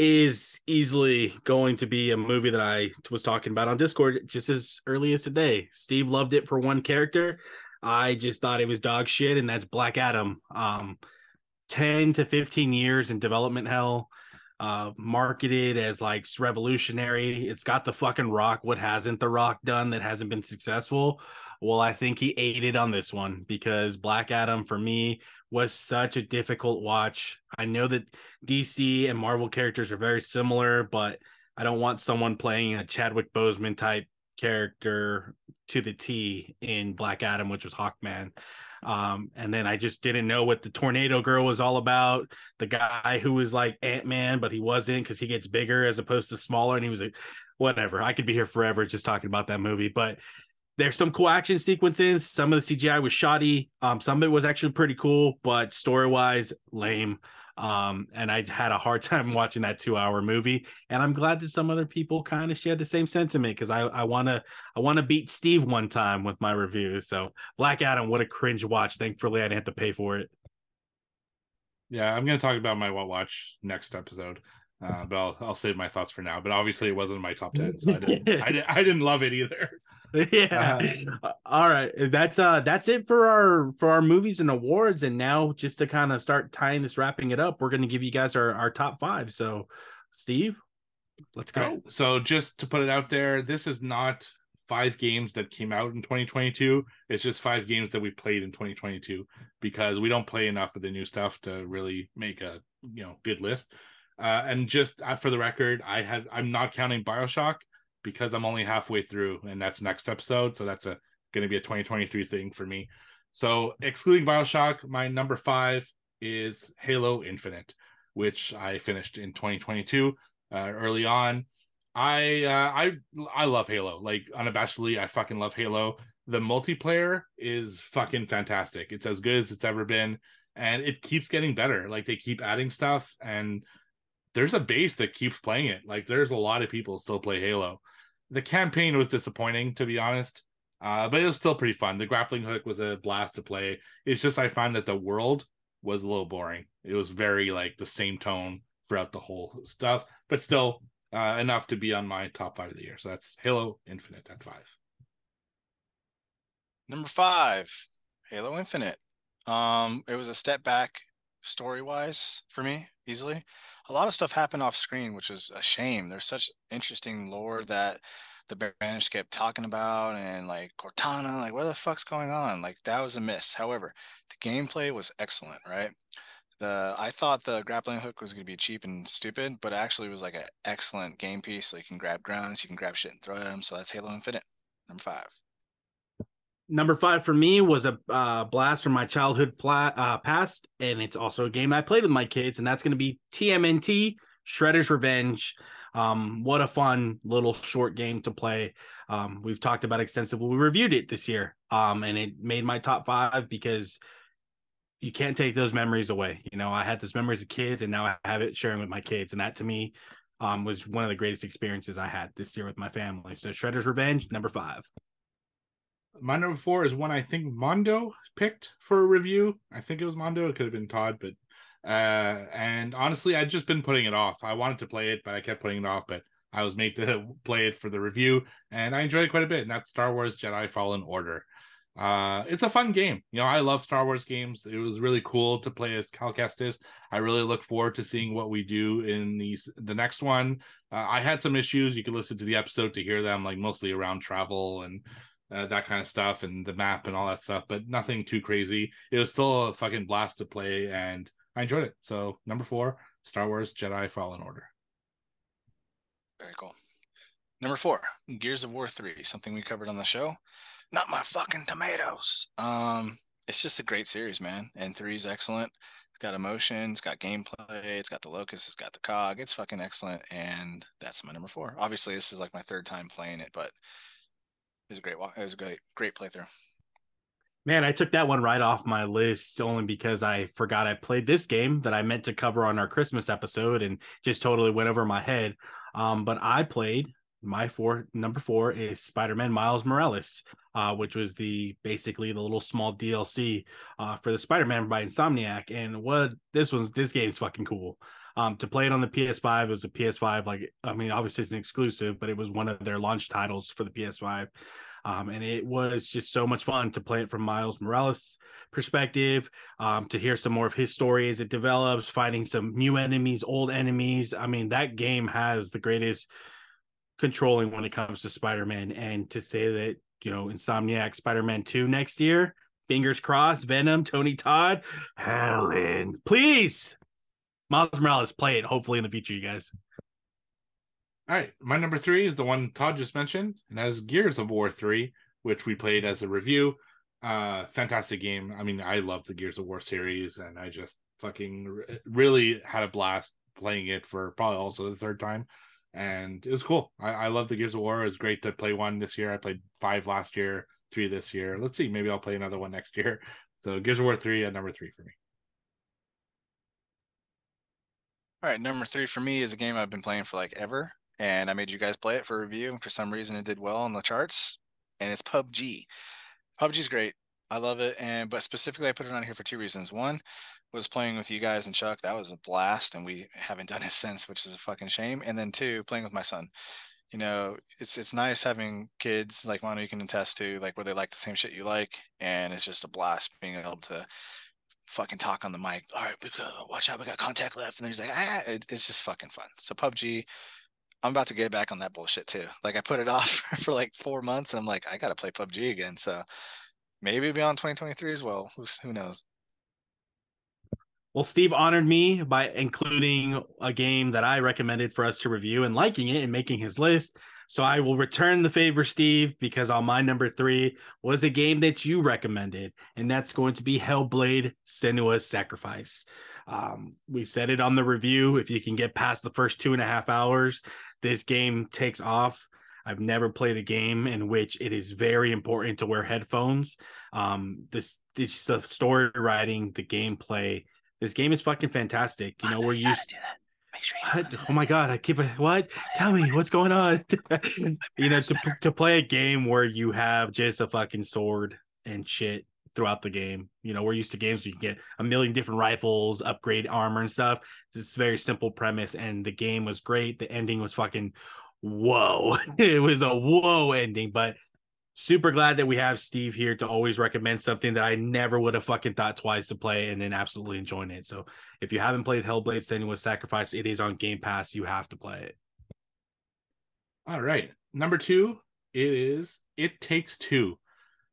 is easily going to be a movie that I was talking about on Discord just as early as today. Steve loved it for one character. I just thought it was dog shit, and that's Black Adam. Um, 10 to 15 years in development hell, uh, marketed as like revolutionary. It's got the fucking rock. What hasn't the rock done that hasn't been successful? Well, I think he aided on this one because Black Adam for me was such a difficult watch. I know that DC and Marvel characters are very similar, but I don't want someone playing a Chadwick Boseman type character to the T in Black Adam, which was Hawkman. Um, and then I just didn't know what the tornado girl was all about. The guy who was like Ant Man, but he wasn't because he gets bigger as opposed to smaller, and he was like, whatever. I could be here forever just talking about that movie, but there's some cool action sequences. Some of the CGI was shoddy. Um, some of it was actually pretty cool, but story wise, lame. Um, and I had a hard time watching that two hour movie. And I'm glad that some other people kind of shared the same sentiment because I, I wanna I wanna beat Steve one time with my review. So Black Adam, what a cringe watch. Thankfully I didn't have to pay for it. Yeah, I'm gonna talk about my what watch next episode. Uh, but I'll I'll save my thoughts for now. But obviously, it wasn't in my top ten, so I didn't I, didn't, I didn't love it either. yeah. Uh, All right, that's uh that's it for our for our movies and awards. And now, just to kind of start tying this, wrapping it up, we're going to give you guys our our top five. So, Steve, let's go. Right. So, just to put it out there, this is not five games that came out in 2022. It's just five games that we played in 2022 because we don't play enough of the new stuff to really make a you know good list. Uh, and just uh, for the record, I have I'm not counting Bioshock because I'm only halfway through, and that's next episode. So that's a going to be a 2023 thing for me. So excluding Bioshock, my number five is Halo Infinite, which I finished in 2022 uh, early on. I uh, I I love Halo. Like unabashedly, I fucking love Halo. The multiplayer is fucking fantastic. It's as good as it's ever been, and it keeps getting better. Like they keep adding stuff, and there's a base that keeps playing it. Like there's a lot of people still play Halo. The campaign was disappointing, to be honest, uh, but it was still pretty fun. The grappling hook was a blast to play. It's just I find that the world was a little boring. It was very like the same tone throughout the whole stuff, but still uh, enough to be on my top five of the year. So that's Halo Infinite at five. Number five, Halo Infinite. Um, it was a step back story wise for me, easily. A lot of stuff happened off screen, which was a shame. There's such interesting lore that the Banished kept talking about and like Cortana, like where the fuck's going on? Like that was a miss. However, the gameplay was excellent, right? The I thought the grappling hook was gonna be cheap and stupid, but actually was like an excellent game piece. So you can grab grounds, you can grab shit and throw at them. So that's Halo Infinite, number five. Number five for me was a uh, blast from my childhood pla- uh, past, and it's also a game I played with my kids, and that's going to be TMNT Shredder's Revenge. Um, what a fun little short game to play. Um, we've talked about extensively. We reviewed it this year, um, and it made my top five because you can't take those memories away. You know, I had those memories as a kid, and now I have it sharing with my kids, and that to me um, was one of the greatest experiences I had this year with my family. So, Shredder's Revenge, number five. My number four is one I think Mondo picked for a review. I think it was Mondo. It could have been Todd, but uh, and honestly, I'd just been putting it off. I wanted to play it, but I kept putting it off. But I was made to play it for the review, and I enjoyed it quite a bit. And that's Star Wars Jedi Fallen Order. Uh, it's a fun game. You know, I love Star Wars games. It was really cool to play as Cal Kestis. I really look forward to seeing what we do in these the next one. Uh, I had some issues. You can listen to the episode to hear them, like mostly around travel and uh, that kind of stuff and the map and all that stuff, but nothing too crazy. It was still a fucking blast to play, and I enjoyed it. So number four, Star Wars Jedi Fallen Order. Very cool. Number four, Gears of War 3, something we covered on the show. Not my fucking tomatoes. Um, it's just a great series, man. And three is excellent. It's got emotion, it's got gameplay, it's got the locust, it's got the cog. It's fucking excellent. And that's my number four. Obviously, this is like my third time playing it, but was a great walk. It was a great, great playthrough. Man, I took that one right off my list only because I forgot I played this game that I meant to cover on our Christmas episode and just totally went over my head. Um, but I played my four number four is Spider-Man Miles Morales, uh, which was the basically the little small DLC uh, for the Spider-Man by Insomniac. And what this was this game's fucking cool. Um, to play it on the PS5 it was a PS5, like I mean, obviously it's an exclusive, but it was one of their launch titles for the PS5. Um, and it was just so much fun to play it from Miles Morales' perspective, um, to hear some more of his story as it develops, fighting some new enemies, old enemies. I mean, that game has the greatest controlling when it comes to Spider-Man. And to say that, you know, Insomniac Spider-Man 2 next year, fingers crossed, Venom, Tony Todd, Helen, please. Miles Morales, play it hopefully in the future, you guys. All right, my number three is the one Todd just mentioned, and that is Gears of War three, which we played as a review. Uh, fantastic game. I mean, I love the Gears of War series, and I just fucking really had a blast playing it for probably also the third time, and it was cool. I, I love the Gears of War. It was great to play one this year. I played five last year, three this year. Let's see, maybe I'll play another one next year. So Gears of War three at number three for me. All right, number three for me is a game I've been playing for like ever and I made you guys play it for review. And for some reason, it did well on the charts. And it's PUBG. PUBG's great. I love it. And but specifically, I put it on here for two reasons. One was playing with you guys and Chuck. That was a blast, and we haven't done it since, which is a fucking shame. And then two, playing with my son. You know, it's it's nice having kids like Mondo you can attest to, like where they like the same shit you like, and it's just a blast being able to fucking talk on the mic. All right, we got, watch out, we got contact left, and then he's like, ah, it, it's just fucking fun. So PUBG, I'm about to get back on that bullshit too. Like I put it off for like four months, and I'm like, I gotta play PUBG again. So maybe beyond 2023 as well. Who's, who knows? Well, Steve honored me by including a game that I recommended for us to review and liking it and making his list. So I will return the favor, Steve, because on my number three was a game that you recommended, and that's going to be Hellblade Senua's Sacrifice. Um, we said it on the review. If you can get past the first two and a half hours, this game takes off. I've never played a game in which it is very important to wear headphones. Um, this, this the story writing, the gameplay. This game is fucking fantastic. You know, we're used to that. Make sure you? Oh my god, I keep a what? Tell me what's going on. you know, to to play a game where you have just a fucking sword and shit throughout the game. You know, we're used to games where you can get a million different rifles, upgrade armor and stuff. This is very simple premise, and the game was great. The ending was fucking whoa. it was a whoa ending, but super glad that we have Steve here to always recommend something that I never would have fucking thought twice to play and then absolutely enjoying it. So if you haven't played Hellblade Senua's Sacrifice, it is on Game Pass. You have to play it. All right. Number two, it is It Takes Two,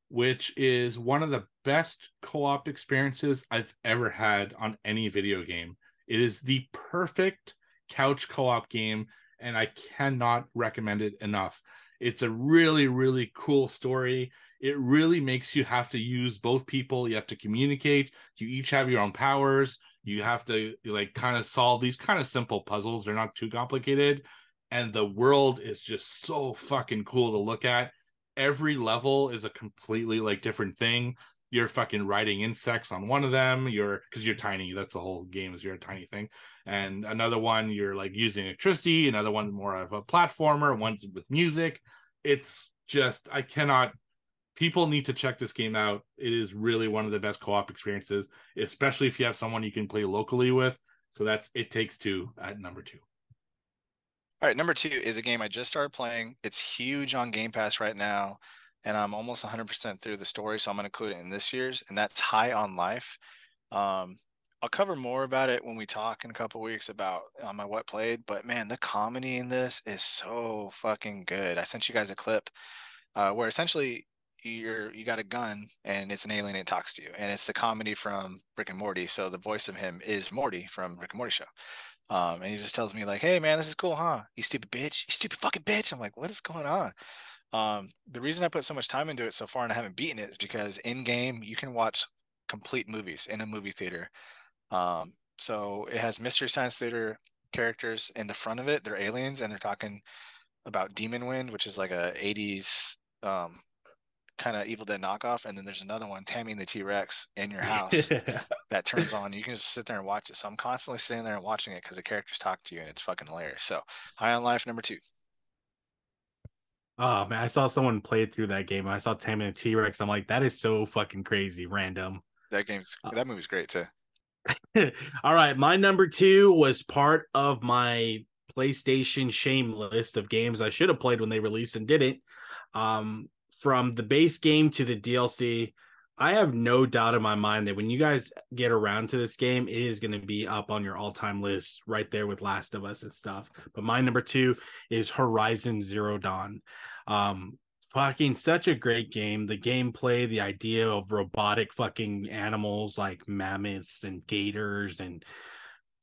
which is one of the best co-op experiences I've ever had on any video game. It is the perfect couch co-op game, and I cannot recommend it enough. It's a really, really cool story. It really makes you have to use both people. You have to communicate. You each have your own powers. You have to like kind of solve these kind of simple puzzles. They're not too complicated. And the world is just so fucking cool to look at. Every level is a completely like different thing you're fucking riding insects on one of them you're because you're tiny that's the whole game is you're a tiny thing. And another one you're like using electricity another one more of a platformer one's with music. It's just i cannot people need to check this game out. It is really one of the best co-op experiences especially if you have someone you can play locally with. So that's it takes two at number two. All right number two is a game i just started playing. It's huge on game pass right now and I'm almost 100% through the story, so I'm going to include it in this year's, and that's High on Life. Um, I'll cover more about it when we talk in a couple weeks about my what played. But man, the comedy in this is so fucking good. I sent you guys a clip uh, where essentially you're you got a gun and it's an alien that talks to you, and it's the comedy from Rick and Morty. So the voice of him is Morty from Rick and Morty show. Um, and he just tells me like, "Hey man, this is cool, huh? You stupid bitch, you stupid fucking bitch." I'm like, "What is going on?" Um, the reason I put so much time into it so far and I haven't beaten it is because in game you can watch complete movies in a movie theater. Um, so it has Mystery Science Theater characters in the front of it. They're aliens and they're talking about Demon Wind, which is like a 80s um, kind of Evil Dead knockoff. And then there's another one, Tammy and the T Rex, in your house that turns on. You can just sit there and watch it. So I'm constantly sitting there and watching it because the characters talk to you and it's fucking hilarious. So High on Life number two. Oh man, I saw someone play through that game. I saw Tammy and T Rex. I'm like, that is so fucking crazy, random. That game's uh, that movie's great too. All right, my number two was part of my PlayStation shame list of games I should have played when they released and didn't. Um, from the base game to the DLC, I have no doubt in my mind that when you guys get around to this game, it is going to be up on your all time list right there with Last of Us and stuff. But my number two is Horizon Zero Dawn. Um, fucking such a great game. The gameplay, the idea of robotic fucking animals like mammoths and gators and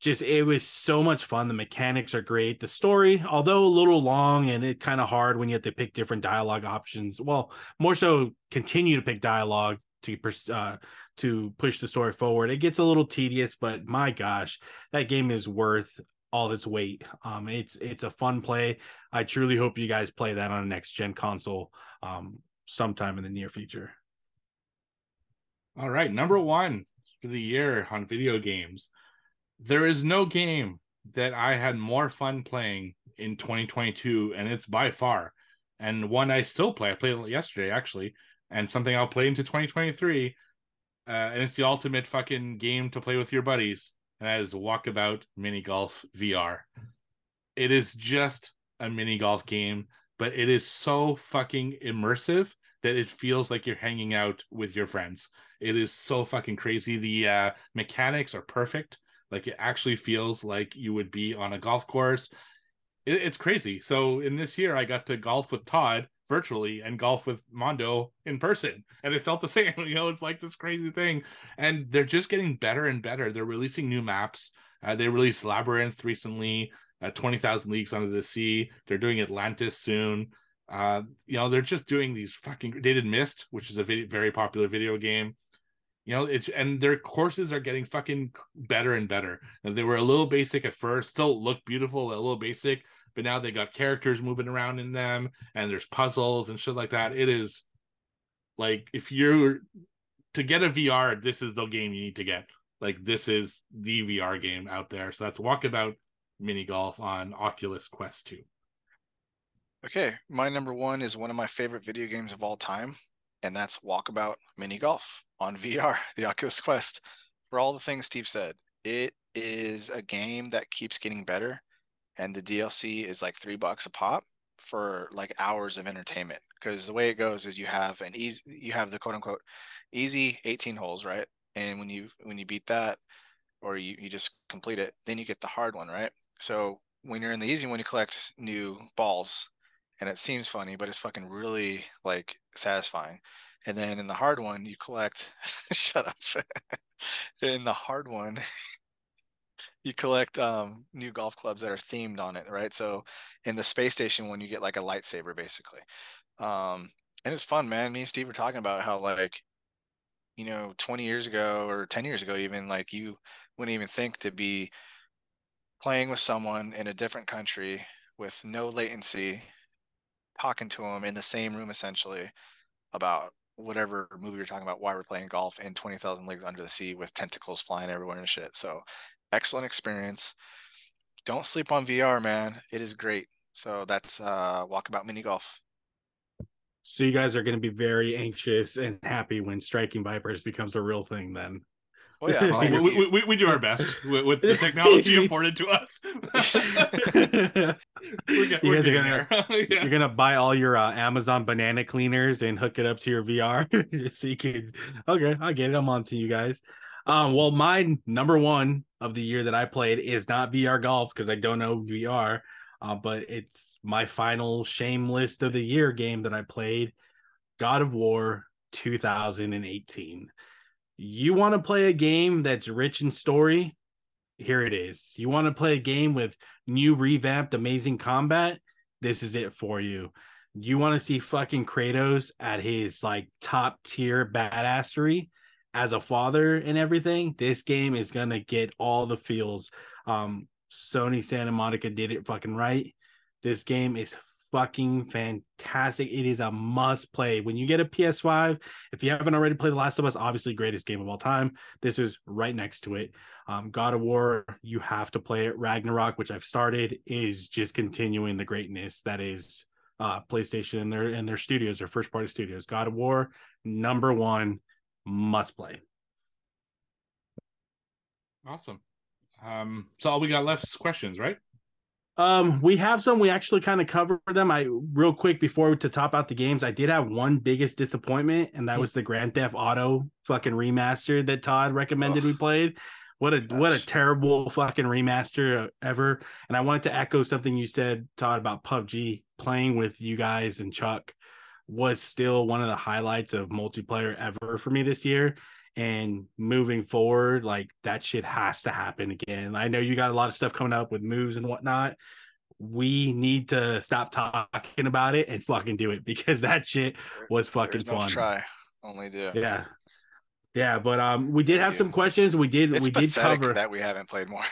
just it was so much fun. The mechanics are great. The story, although a little long and it kind of hard when you have to pick different dialogue options. Well, more so continue to pick dialogue to uh, to push the story forward. It gets a little tedious, but my gosh, that game is worth all its weight. Um, it's it's a fun play. I truly hope you guys play that on a next gen console um, sometime in the near future. All right, number one for the year on video games. There is no game that I had more fun playing in 2022, and it's by far, and one I still play. I played it yesterday actually and something I'll play into 2023. Uh, and it's the ultimate fucking game to play with your buddies, and that is Walkabout Mini Golf VR. It is just a mini golf game, but it is so fucking immersive that it feels like you're hanging out with your friends. It is so fucking crazy. The uh, mechanics are perfect. Like it actually feels like you would be on a golf course. It, it's crazy. So in this year, I got to golf with Todd virtually and golf with Mondo in person. And it felt the same. You know, it's like this crazy thing. And they're just getting better and better. They're releasing new maps. Uh, they released Labyrinth recently, uh, 20,000 Leagues Under the Sea. They're doing Atlantis soon. Uh, you know, they're just doing these fucking. They did Myst, which is a video, very popular video game. You know, it's and their courses are getting fucking better and better. And they were a little basic at first, still look beautiful, a little basic, but now they got characters moving around in them, and there's puzzles and shit like that. It is like if you're to get a VR, this is the game you need to get. Like this is the VR game out there. So that's Walkabout Mini Golf on Oculus Quest 2. Okay, my number one is one of my favorite video games of all time, and that's Walkabout Mini Golf on VR, the Oculus Quest. For all the things Steve said, it is a game that keeps getting better, and the DLC is like three bucks a pop for like hours of entertainment. Because the way it goes is you have an easy, you have the quote unquote easy 18 holes, right? And when you when you beat that, or you, you just complete it, then you get the hard one, right? So when you're in the easy one, you collect new balls and it seems funny, but it's fucking really like satisfying. And then in the hard one, you collect. shut up. in the hard one, you collect um, new golf clubs that are themed on it, right? So in the space station one, you get like a lightsaber, basically. Um, and it's fun, man. Me and Steve were talking about how like, you know, 20 years ago or 10 years ago, even like you wouldn't even think to be playing with someone in a different country with no latency talking to them in the same room essentially about whatever movie you're talking about why we're playing golf in 20,000 leagues under the sea with tentacles flying everywhere and shit. So excellent experience. Don't sleep on VR, man. It is great. So that's uh walkabout mini golf. So you guys are going to be very anxious and happy when striking vipers becomes a real thing then. Oh yeah, we, we, we, we, do our best with, with the technology afforded to us. we get, you guys are gonna yeah. you're gonna buy all your uh, Amazon banana cleaners and hook it up to your VR so you can. Okay, I get it. I'm on to you guys. Um, well, my number one of the year that I played is not VR golf because I don't know VR, uh, but it's my final shame list of the year game that I played. God of War 2018 you want to play a game that's rich in story? Here it is. You want to play a game with new revamped amazing combat? This is it for you. You want to see fucking kratos at his like top tier badassery as a father and everything this game is gonna get all the feels um sony santa monica did it fucking right this game is fucking fantastic. It is a must play. When you get a PS5, if you haven't already played The Last of Us, obviously greatest game of all time. This is right next to it. Um, God of War, you have to play it. Ragnarok, which I've started, is just continuing the greatness that is uh, PlayStation and their and their studios, their first party studios. God of War, number one, must play. Awesome. Um, so all we got left is questions, right? Um, we have some. We actually kind of covered them. I real quick before to top out the games. I did have one biggest disappointment, and that was the Grand Theft Auto fucking remaster that Todd recommended we played. What a Gosh. what a terrible fucking remaster ever. And I wanted to echo something you said, Todd, about PUBG. Playing with you guys and Chuck was still one of the highlights of multiplayer ever for me this year and moving forward, like that shit has to happen again. I know you got a lot of stuff coming up with moves and whatnot. We need to stop talking about it and fucking do it because that shit was fucking There's fun. try, only do. Yeah, yeah. But um, we did have some questions. We did. It's we did cover that we haven't played more.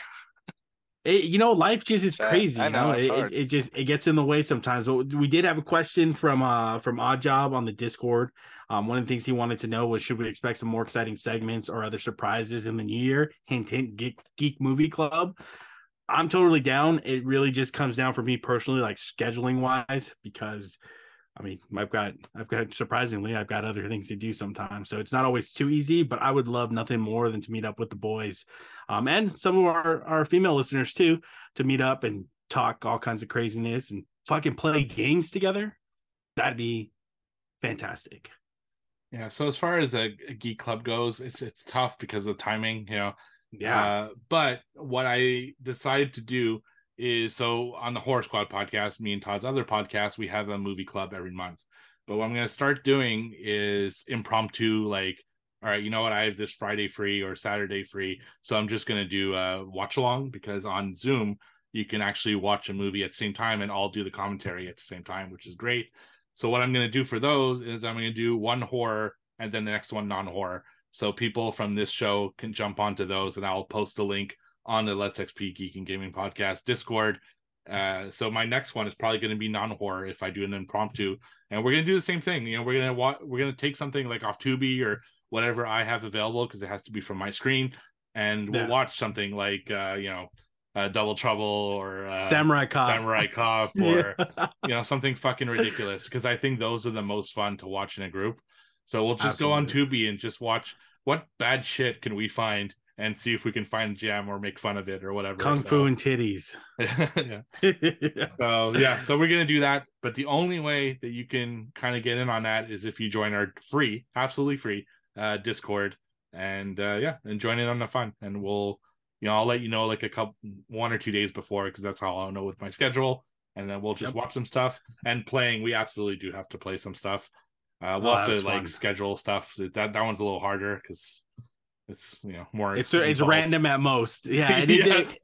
It, you know, life just is crazy. I know, you know? It, it, just it gets in the way sometimes. But we did have a question from uh from Odd Job on the Discord. Um, one of the things he wanted to know was should we expect some more exciting segments or other surprises in the new year? Hint, hint, Geek, Geek Movie Club. I'm totally down. It really just comes down for me personally, like scheduling wise, because I mean, I've got, I've got surprisingly, I've got other things to do sometimes. So it's not always too easy, but I would love nothing more than to meet up with the boys um, and some of our, our female listeners too, to meet up and talk all kinds of craziness and fucking play games together. That'd be fantastic. Yeah. So as far as the geek club goes, it's, it's tough because of timing, you know? Yeah. Uh, but what I decided to do is so on the Horror Squad podcast, me and Todd's other podcast, we have a movie club every month. But what I'm going to start doing is impromptu, like, all right, you know what? I have this Friday free or Saturday free. So I'm just going to do a watch along because on Zoom, you can actually watch a movie at the same time and all do the commentary at the same time, which is great. So what I'm going to do for those is I'm going to do one horror and then the next one non horror. So people from this show can jump onto those, and I'll post a link on the Let's XP Geek and Gaming Podcast Discord. Uh, so my next one is probably going to be non horror if I do an impromptu, and we're going to do the same thing. You know, we're gonna wa- we're gonna take something like off Tubi or whatever I have available because it has to be from my screen, and we'll Yeah. watch something like uh, you know, uh, Double Trouble or uh, Samurai Cop. Samurai Cop or Yeah. you know something fucking ridiculous because I think those are the most fun to watch in a group. So we'll just go on Tubi and just watch what bad shit can we find and see if we can find a gem or make fun of it or whatever. Kung So- Fu and titties. yeah. So yeah, so we're gonna do that. But the only way that you can kind of get in on that is if you join our free, absolutely free uh Discord and uh yeah, and join in on the fun. And we'll you know, I'll let you know like a couple one or two days before because that's how I'll know with my schedule. And then we'll just Yep. watch some stuff and playing. We absolutely do have to play some stuff. Uh we'll Oh, have to like fun. schedule stuff. That that one's a little harder because it's you know more It's it's random at most. Yeah. And it, Yeah. it,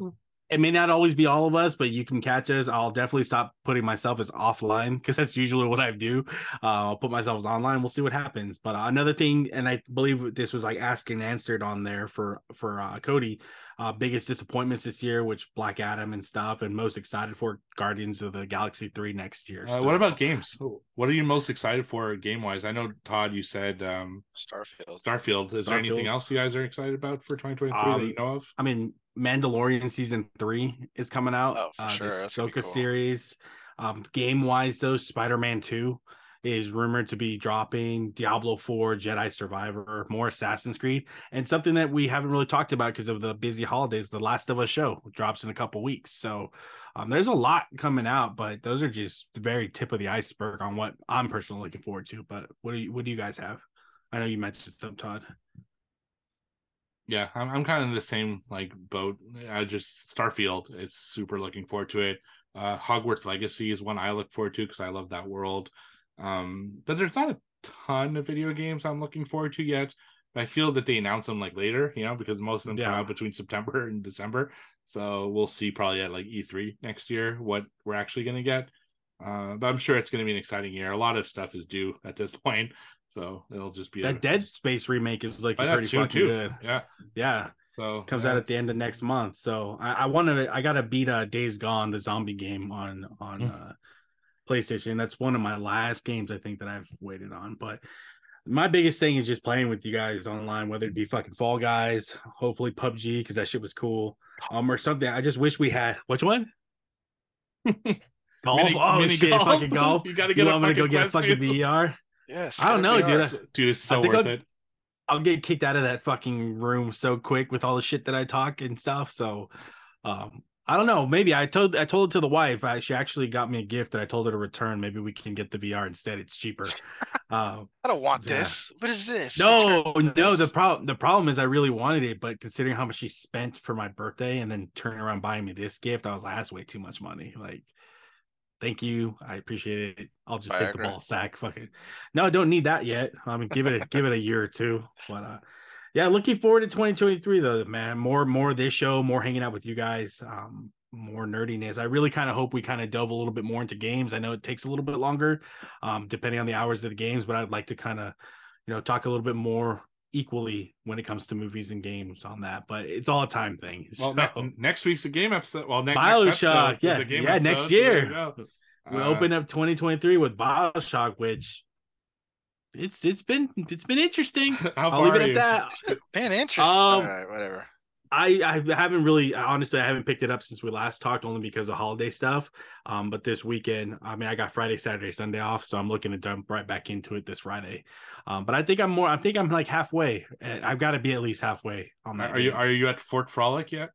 it may not always be all of us, but you can catch us. I'll definitely stop putting myself as offline because that's usually what I do. Uh, I'll put myself as online. We'll see what happens. But uh, another thing, and I believe this was like asked and answered on there for for uh, Cody. Uh, biggest disappointments this year, which Black Adam and stuff, and most excited for Guardians of the Galaxy three next year. Uh, what about games? What are you most excited for game wise? I know Todd, you said um, Starfield. Starfield. Is there anything else you guys are excited about for 2023 that Um, you know of? I mean, Mandalorian season three is coming out. Oh, for uh, sure. The That's Ahsoka cool. series. Um, game wise, though, Spider Man two is rumored to be dropping. Diablo four, Jedi Survivor, more Assassin's Creed, and something that we haven't really talked about because of the busy holidays. The Last of Us show drops in a couple weeks, so um, there's a lot coming out. But those are just the very tip of the iceberg on what I'm personally looking forward to. But what do you what do you guys have? I know you mentioned some Todd. Yeah, I'm, I'm kind of in the same like boat. I just Starfield is super looking forward to it. Uh, Hogwarts Legacy is one I look forward to because I love that world. Um, but there's not a ton of video games I'm looking forward to yet. I feel that they announce them like later, you know, because most of them come out between September and December. So we'll see probably at like E3 next year what we're actually going to get. Uh, but I'm sure it's going to be an exciting year. A lot of stuff is due at this point, so it'll just be a, That Dead Space remake is like Oh, pretty fucking too. good. Yeah, Yeah, so comes yeah, out at the end of next month. So I, I want to. I gotta beat a Days Gone, the zombie game on on Mm. uh, PlayStation. That's one of my last games I think that I've waited on. But my biggest thing is just playing with you guys online, whether it be fucking Fall Guys, hopefully PUBG because that shit was cool, um, or something. I just wish we had. Which one? Golf. Mini- oh mini shit, fucking golf. You got to You get. a want me to go get Quest fucking. VR? Yes. I don't know, gotta dude. us. dude. It's so worth I'll- it. I'll get kicked out of that fucking room so quick with all the shit that I talk and stuff. So um I don't know. Maybe I told I told it to the wife. I, she actually got me a gift that I told her to return. Maybe we can get the VR instead. It's cheaper. Uh, I don't want Yeah. this. What is this? no, no. The problem the problem is I really wanted it, but considering how much she spent for my birthday and then turning around buying me this gift, I was like, that's way too much money. Like, thank you, I appreciate it. I'll just take the ball sack. Fucking no, I don't need that yet. I mean, give it a give it a year or two. But uh, yeah, looking forward to 2023 though, man. More more of this show, more hanging out with you guys. Um, more nerdiness. I really kind of hope we kind of delve a little bit more into games. I know it takes a little bit longer, um, depending on the hours of the games, but I'd like to kind of, you know, talk a little bit more equally when it comes to movies and games on that. But it's all a time thing. Well, So, ne- next week's a game episode. Well, next, Bioshock, next yeah, a game yeah, next episode, so there year. go. we Uh, open up 2023 with Bioshock, which it's it's been it's been interesting. I'll leave it are at that. Man, interesting. Um, All right, whatever. I I haven't really honestly I haven't picked it up since we last talked only because of holiday stuff. Um, but this weekend, I mean, I got Friday, Saturday, Sunday off, so I'm looking to jump right back into it this Friday. Um, but I think I'm more. I think I'm like halfway. Uh, I've got to be at least halfway on that. Are you are you at Fort Frolic yet?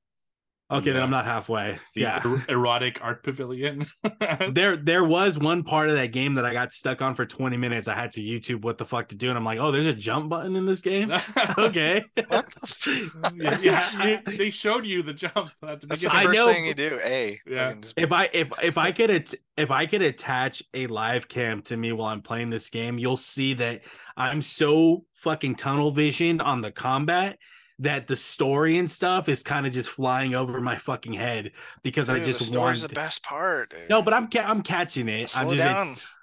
Okay, then I'm not halfway. The Yeah. er- erotic art pavilion. there there was one part of that game that I got stuck on for 20 minutes. I had to YouTube what the fuck to do, and I'm like, oh, there's a jump button in this game. okay. What the f- yeah, yeah, they showed you the jump at the That's the beginning. I first know, thing you do. A. Yeah. just- if I if if I could at, if I could attach a live cam to me while I'm playing this game, you'll see that I'm so fucking tunnel visioned on the combat that the story and stuff is kind of just flying over my fucking head because I Dude, just the story's want the best part. Dude. No, but I'm ca- I'm catching it. I'm Slow just down. it's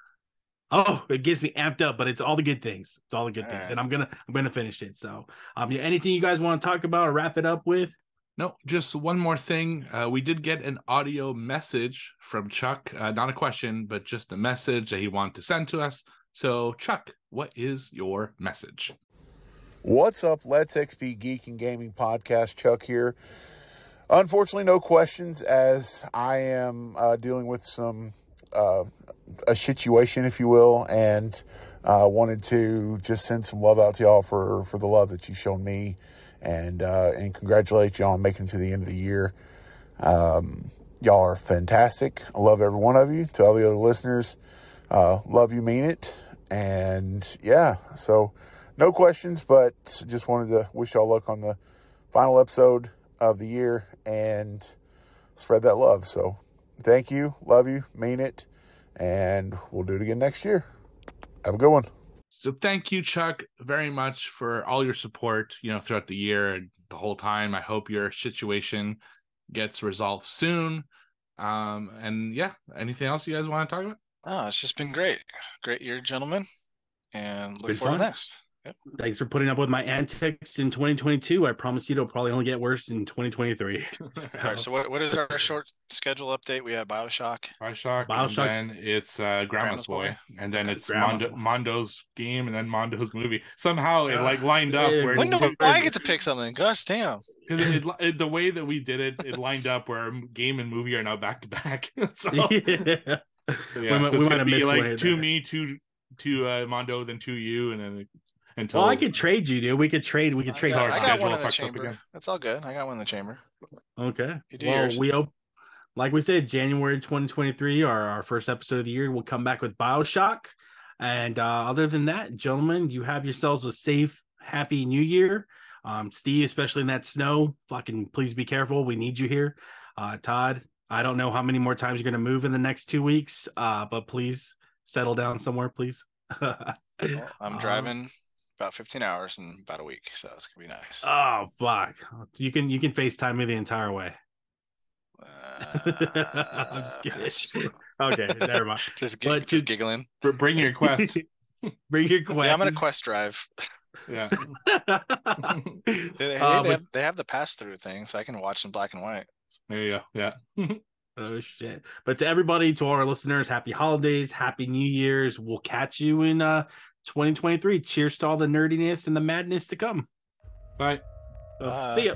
oh, it gets me amped up, but it's all the good things. It's all the good things, Alright. and I'm gonna I'm gonna finish it. So, um, yeah, anything you guys want to talk about or wrap it up with? No, just one more thing. Uh, we did get an audio message from Chuck. Uh, not a question, but just a message that he wanted to send to us. So, Chuck, what is your message? What's up, Let's XP Geek and Gaming Podcast? Chuck here. Unfortunately, no questions as I am uh, dealing with some uh, a situation, if you will, and uh, wanted to just send some love out to y'all for for the love that you've shown me, and uh, and congratulate y'all on making it to the end of the year. Um, y'all are fantastic. I love every one of you. To all the other listeners, uh, love you, mean it, and yeah, so no questions, but just wanted to wish y'all luck on the final episode of the year and spread that love. So thank you, love you, mean it, and we'll do it again next year. Have a good one. So, thank you, Chuck, very much for all your support, you know, throughout the year and the whole time. I hope your situation gets resolved soon. Um, and yeah, anything else you guys want to talk about? Oh, it's just been great. Great year, gentlemen. And look been forward to fun. next. Yep. Thanks for putting up with my antics in 2022. I promise you, it'll probably only get worse in 2023. All right. So what, what is our short schedule update? We have Bioshock. Bioshock, Bioshock. and then it's uh, Grandma's, Grandma's Boy, Boy. and then it's Mondo, Mondo's game, and then Mondo's movie. Somehow it like lined up yeah. where When it's do I get to pick something? Gosh damn. because it, it, it- the way that we did it, it lined up where game and movie are now back to back. So yeah. yeah, We so might- it's we might gonna have be missed like here two there. me, two two uh, Mondo, then two you, and then until Well, I could trade you, dude. We could trade. We could trade. got, our I got schedule one in the fucked up chamber. again. That's all good. I got one in the chamber. Okay. You do well, yours. we hope, like we said, January 2023, our, our first episode of the year, we'll come back with Bioshock. And uh, other than that, gentlemen, you have yourselves a safe, happy new year. Um, Steve, especially in that snow, fucking please be careful. We need you here. Uh, Todd, I don't know how many more times you're going to move in the next two weeks, uh, but please settle down somewhere, please. Well, I'm Um, driving about 15 hours in about a week, so it's gonna be nice. Oh fuck! You can you can FaceTime me the entire way. I'm just kidding. Okay, never mind. just, But gig, just to- giggling. Br- bring your quest. Bring your quest. Yeah, I'm gonna quest drive. yeah, They, they, Uh, they but- have, they have the pass through thing, so I can watch in black and white. there you go. Yeah. oh shit! But to everybody, to all our listeners, happy holidays, happy New Year's. We'll catch you in uh 2023. Cheers to all the nerdiness and the madness to come. Bye. So, Bye. see ya.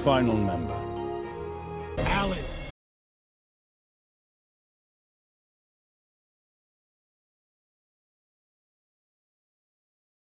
Final member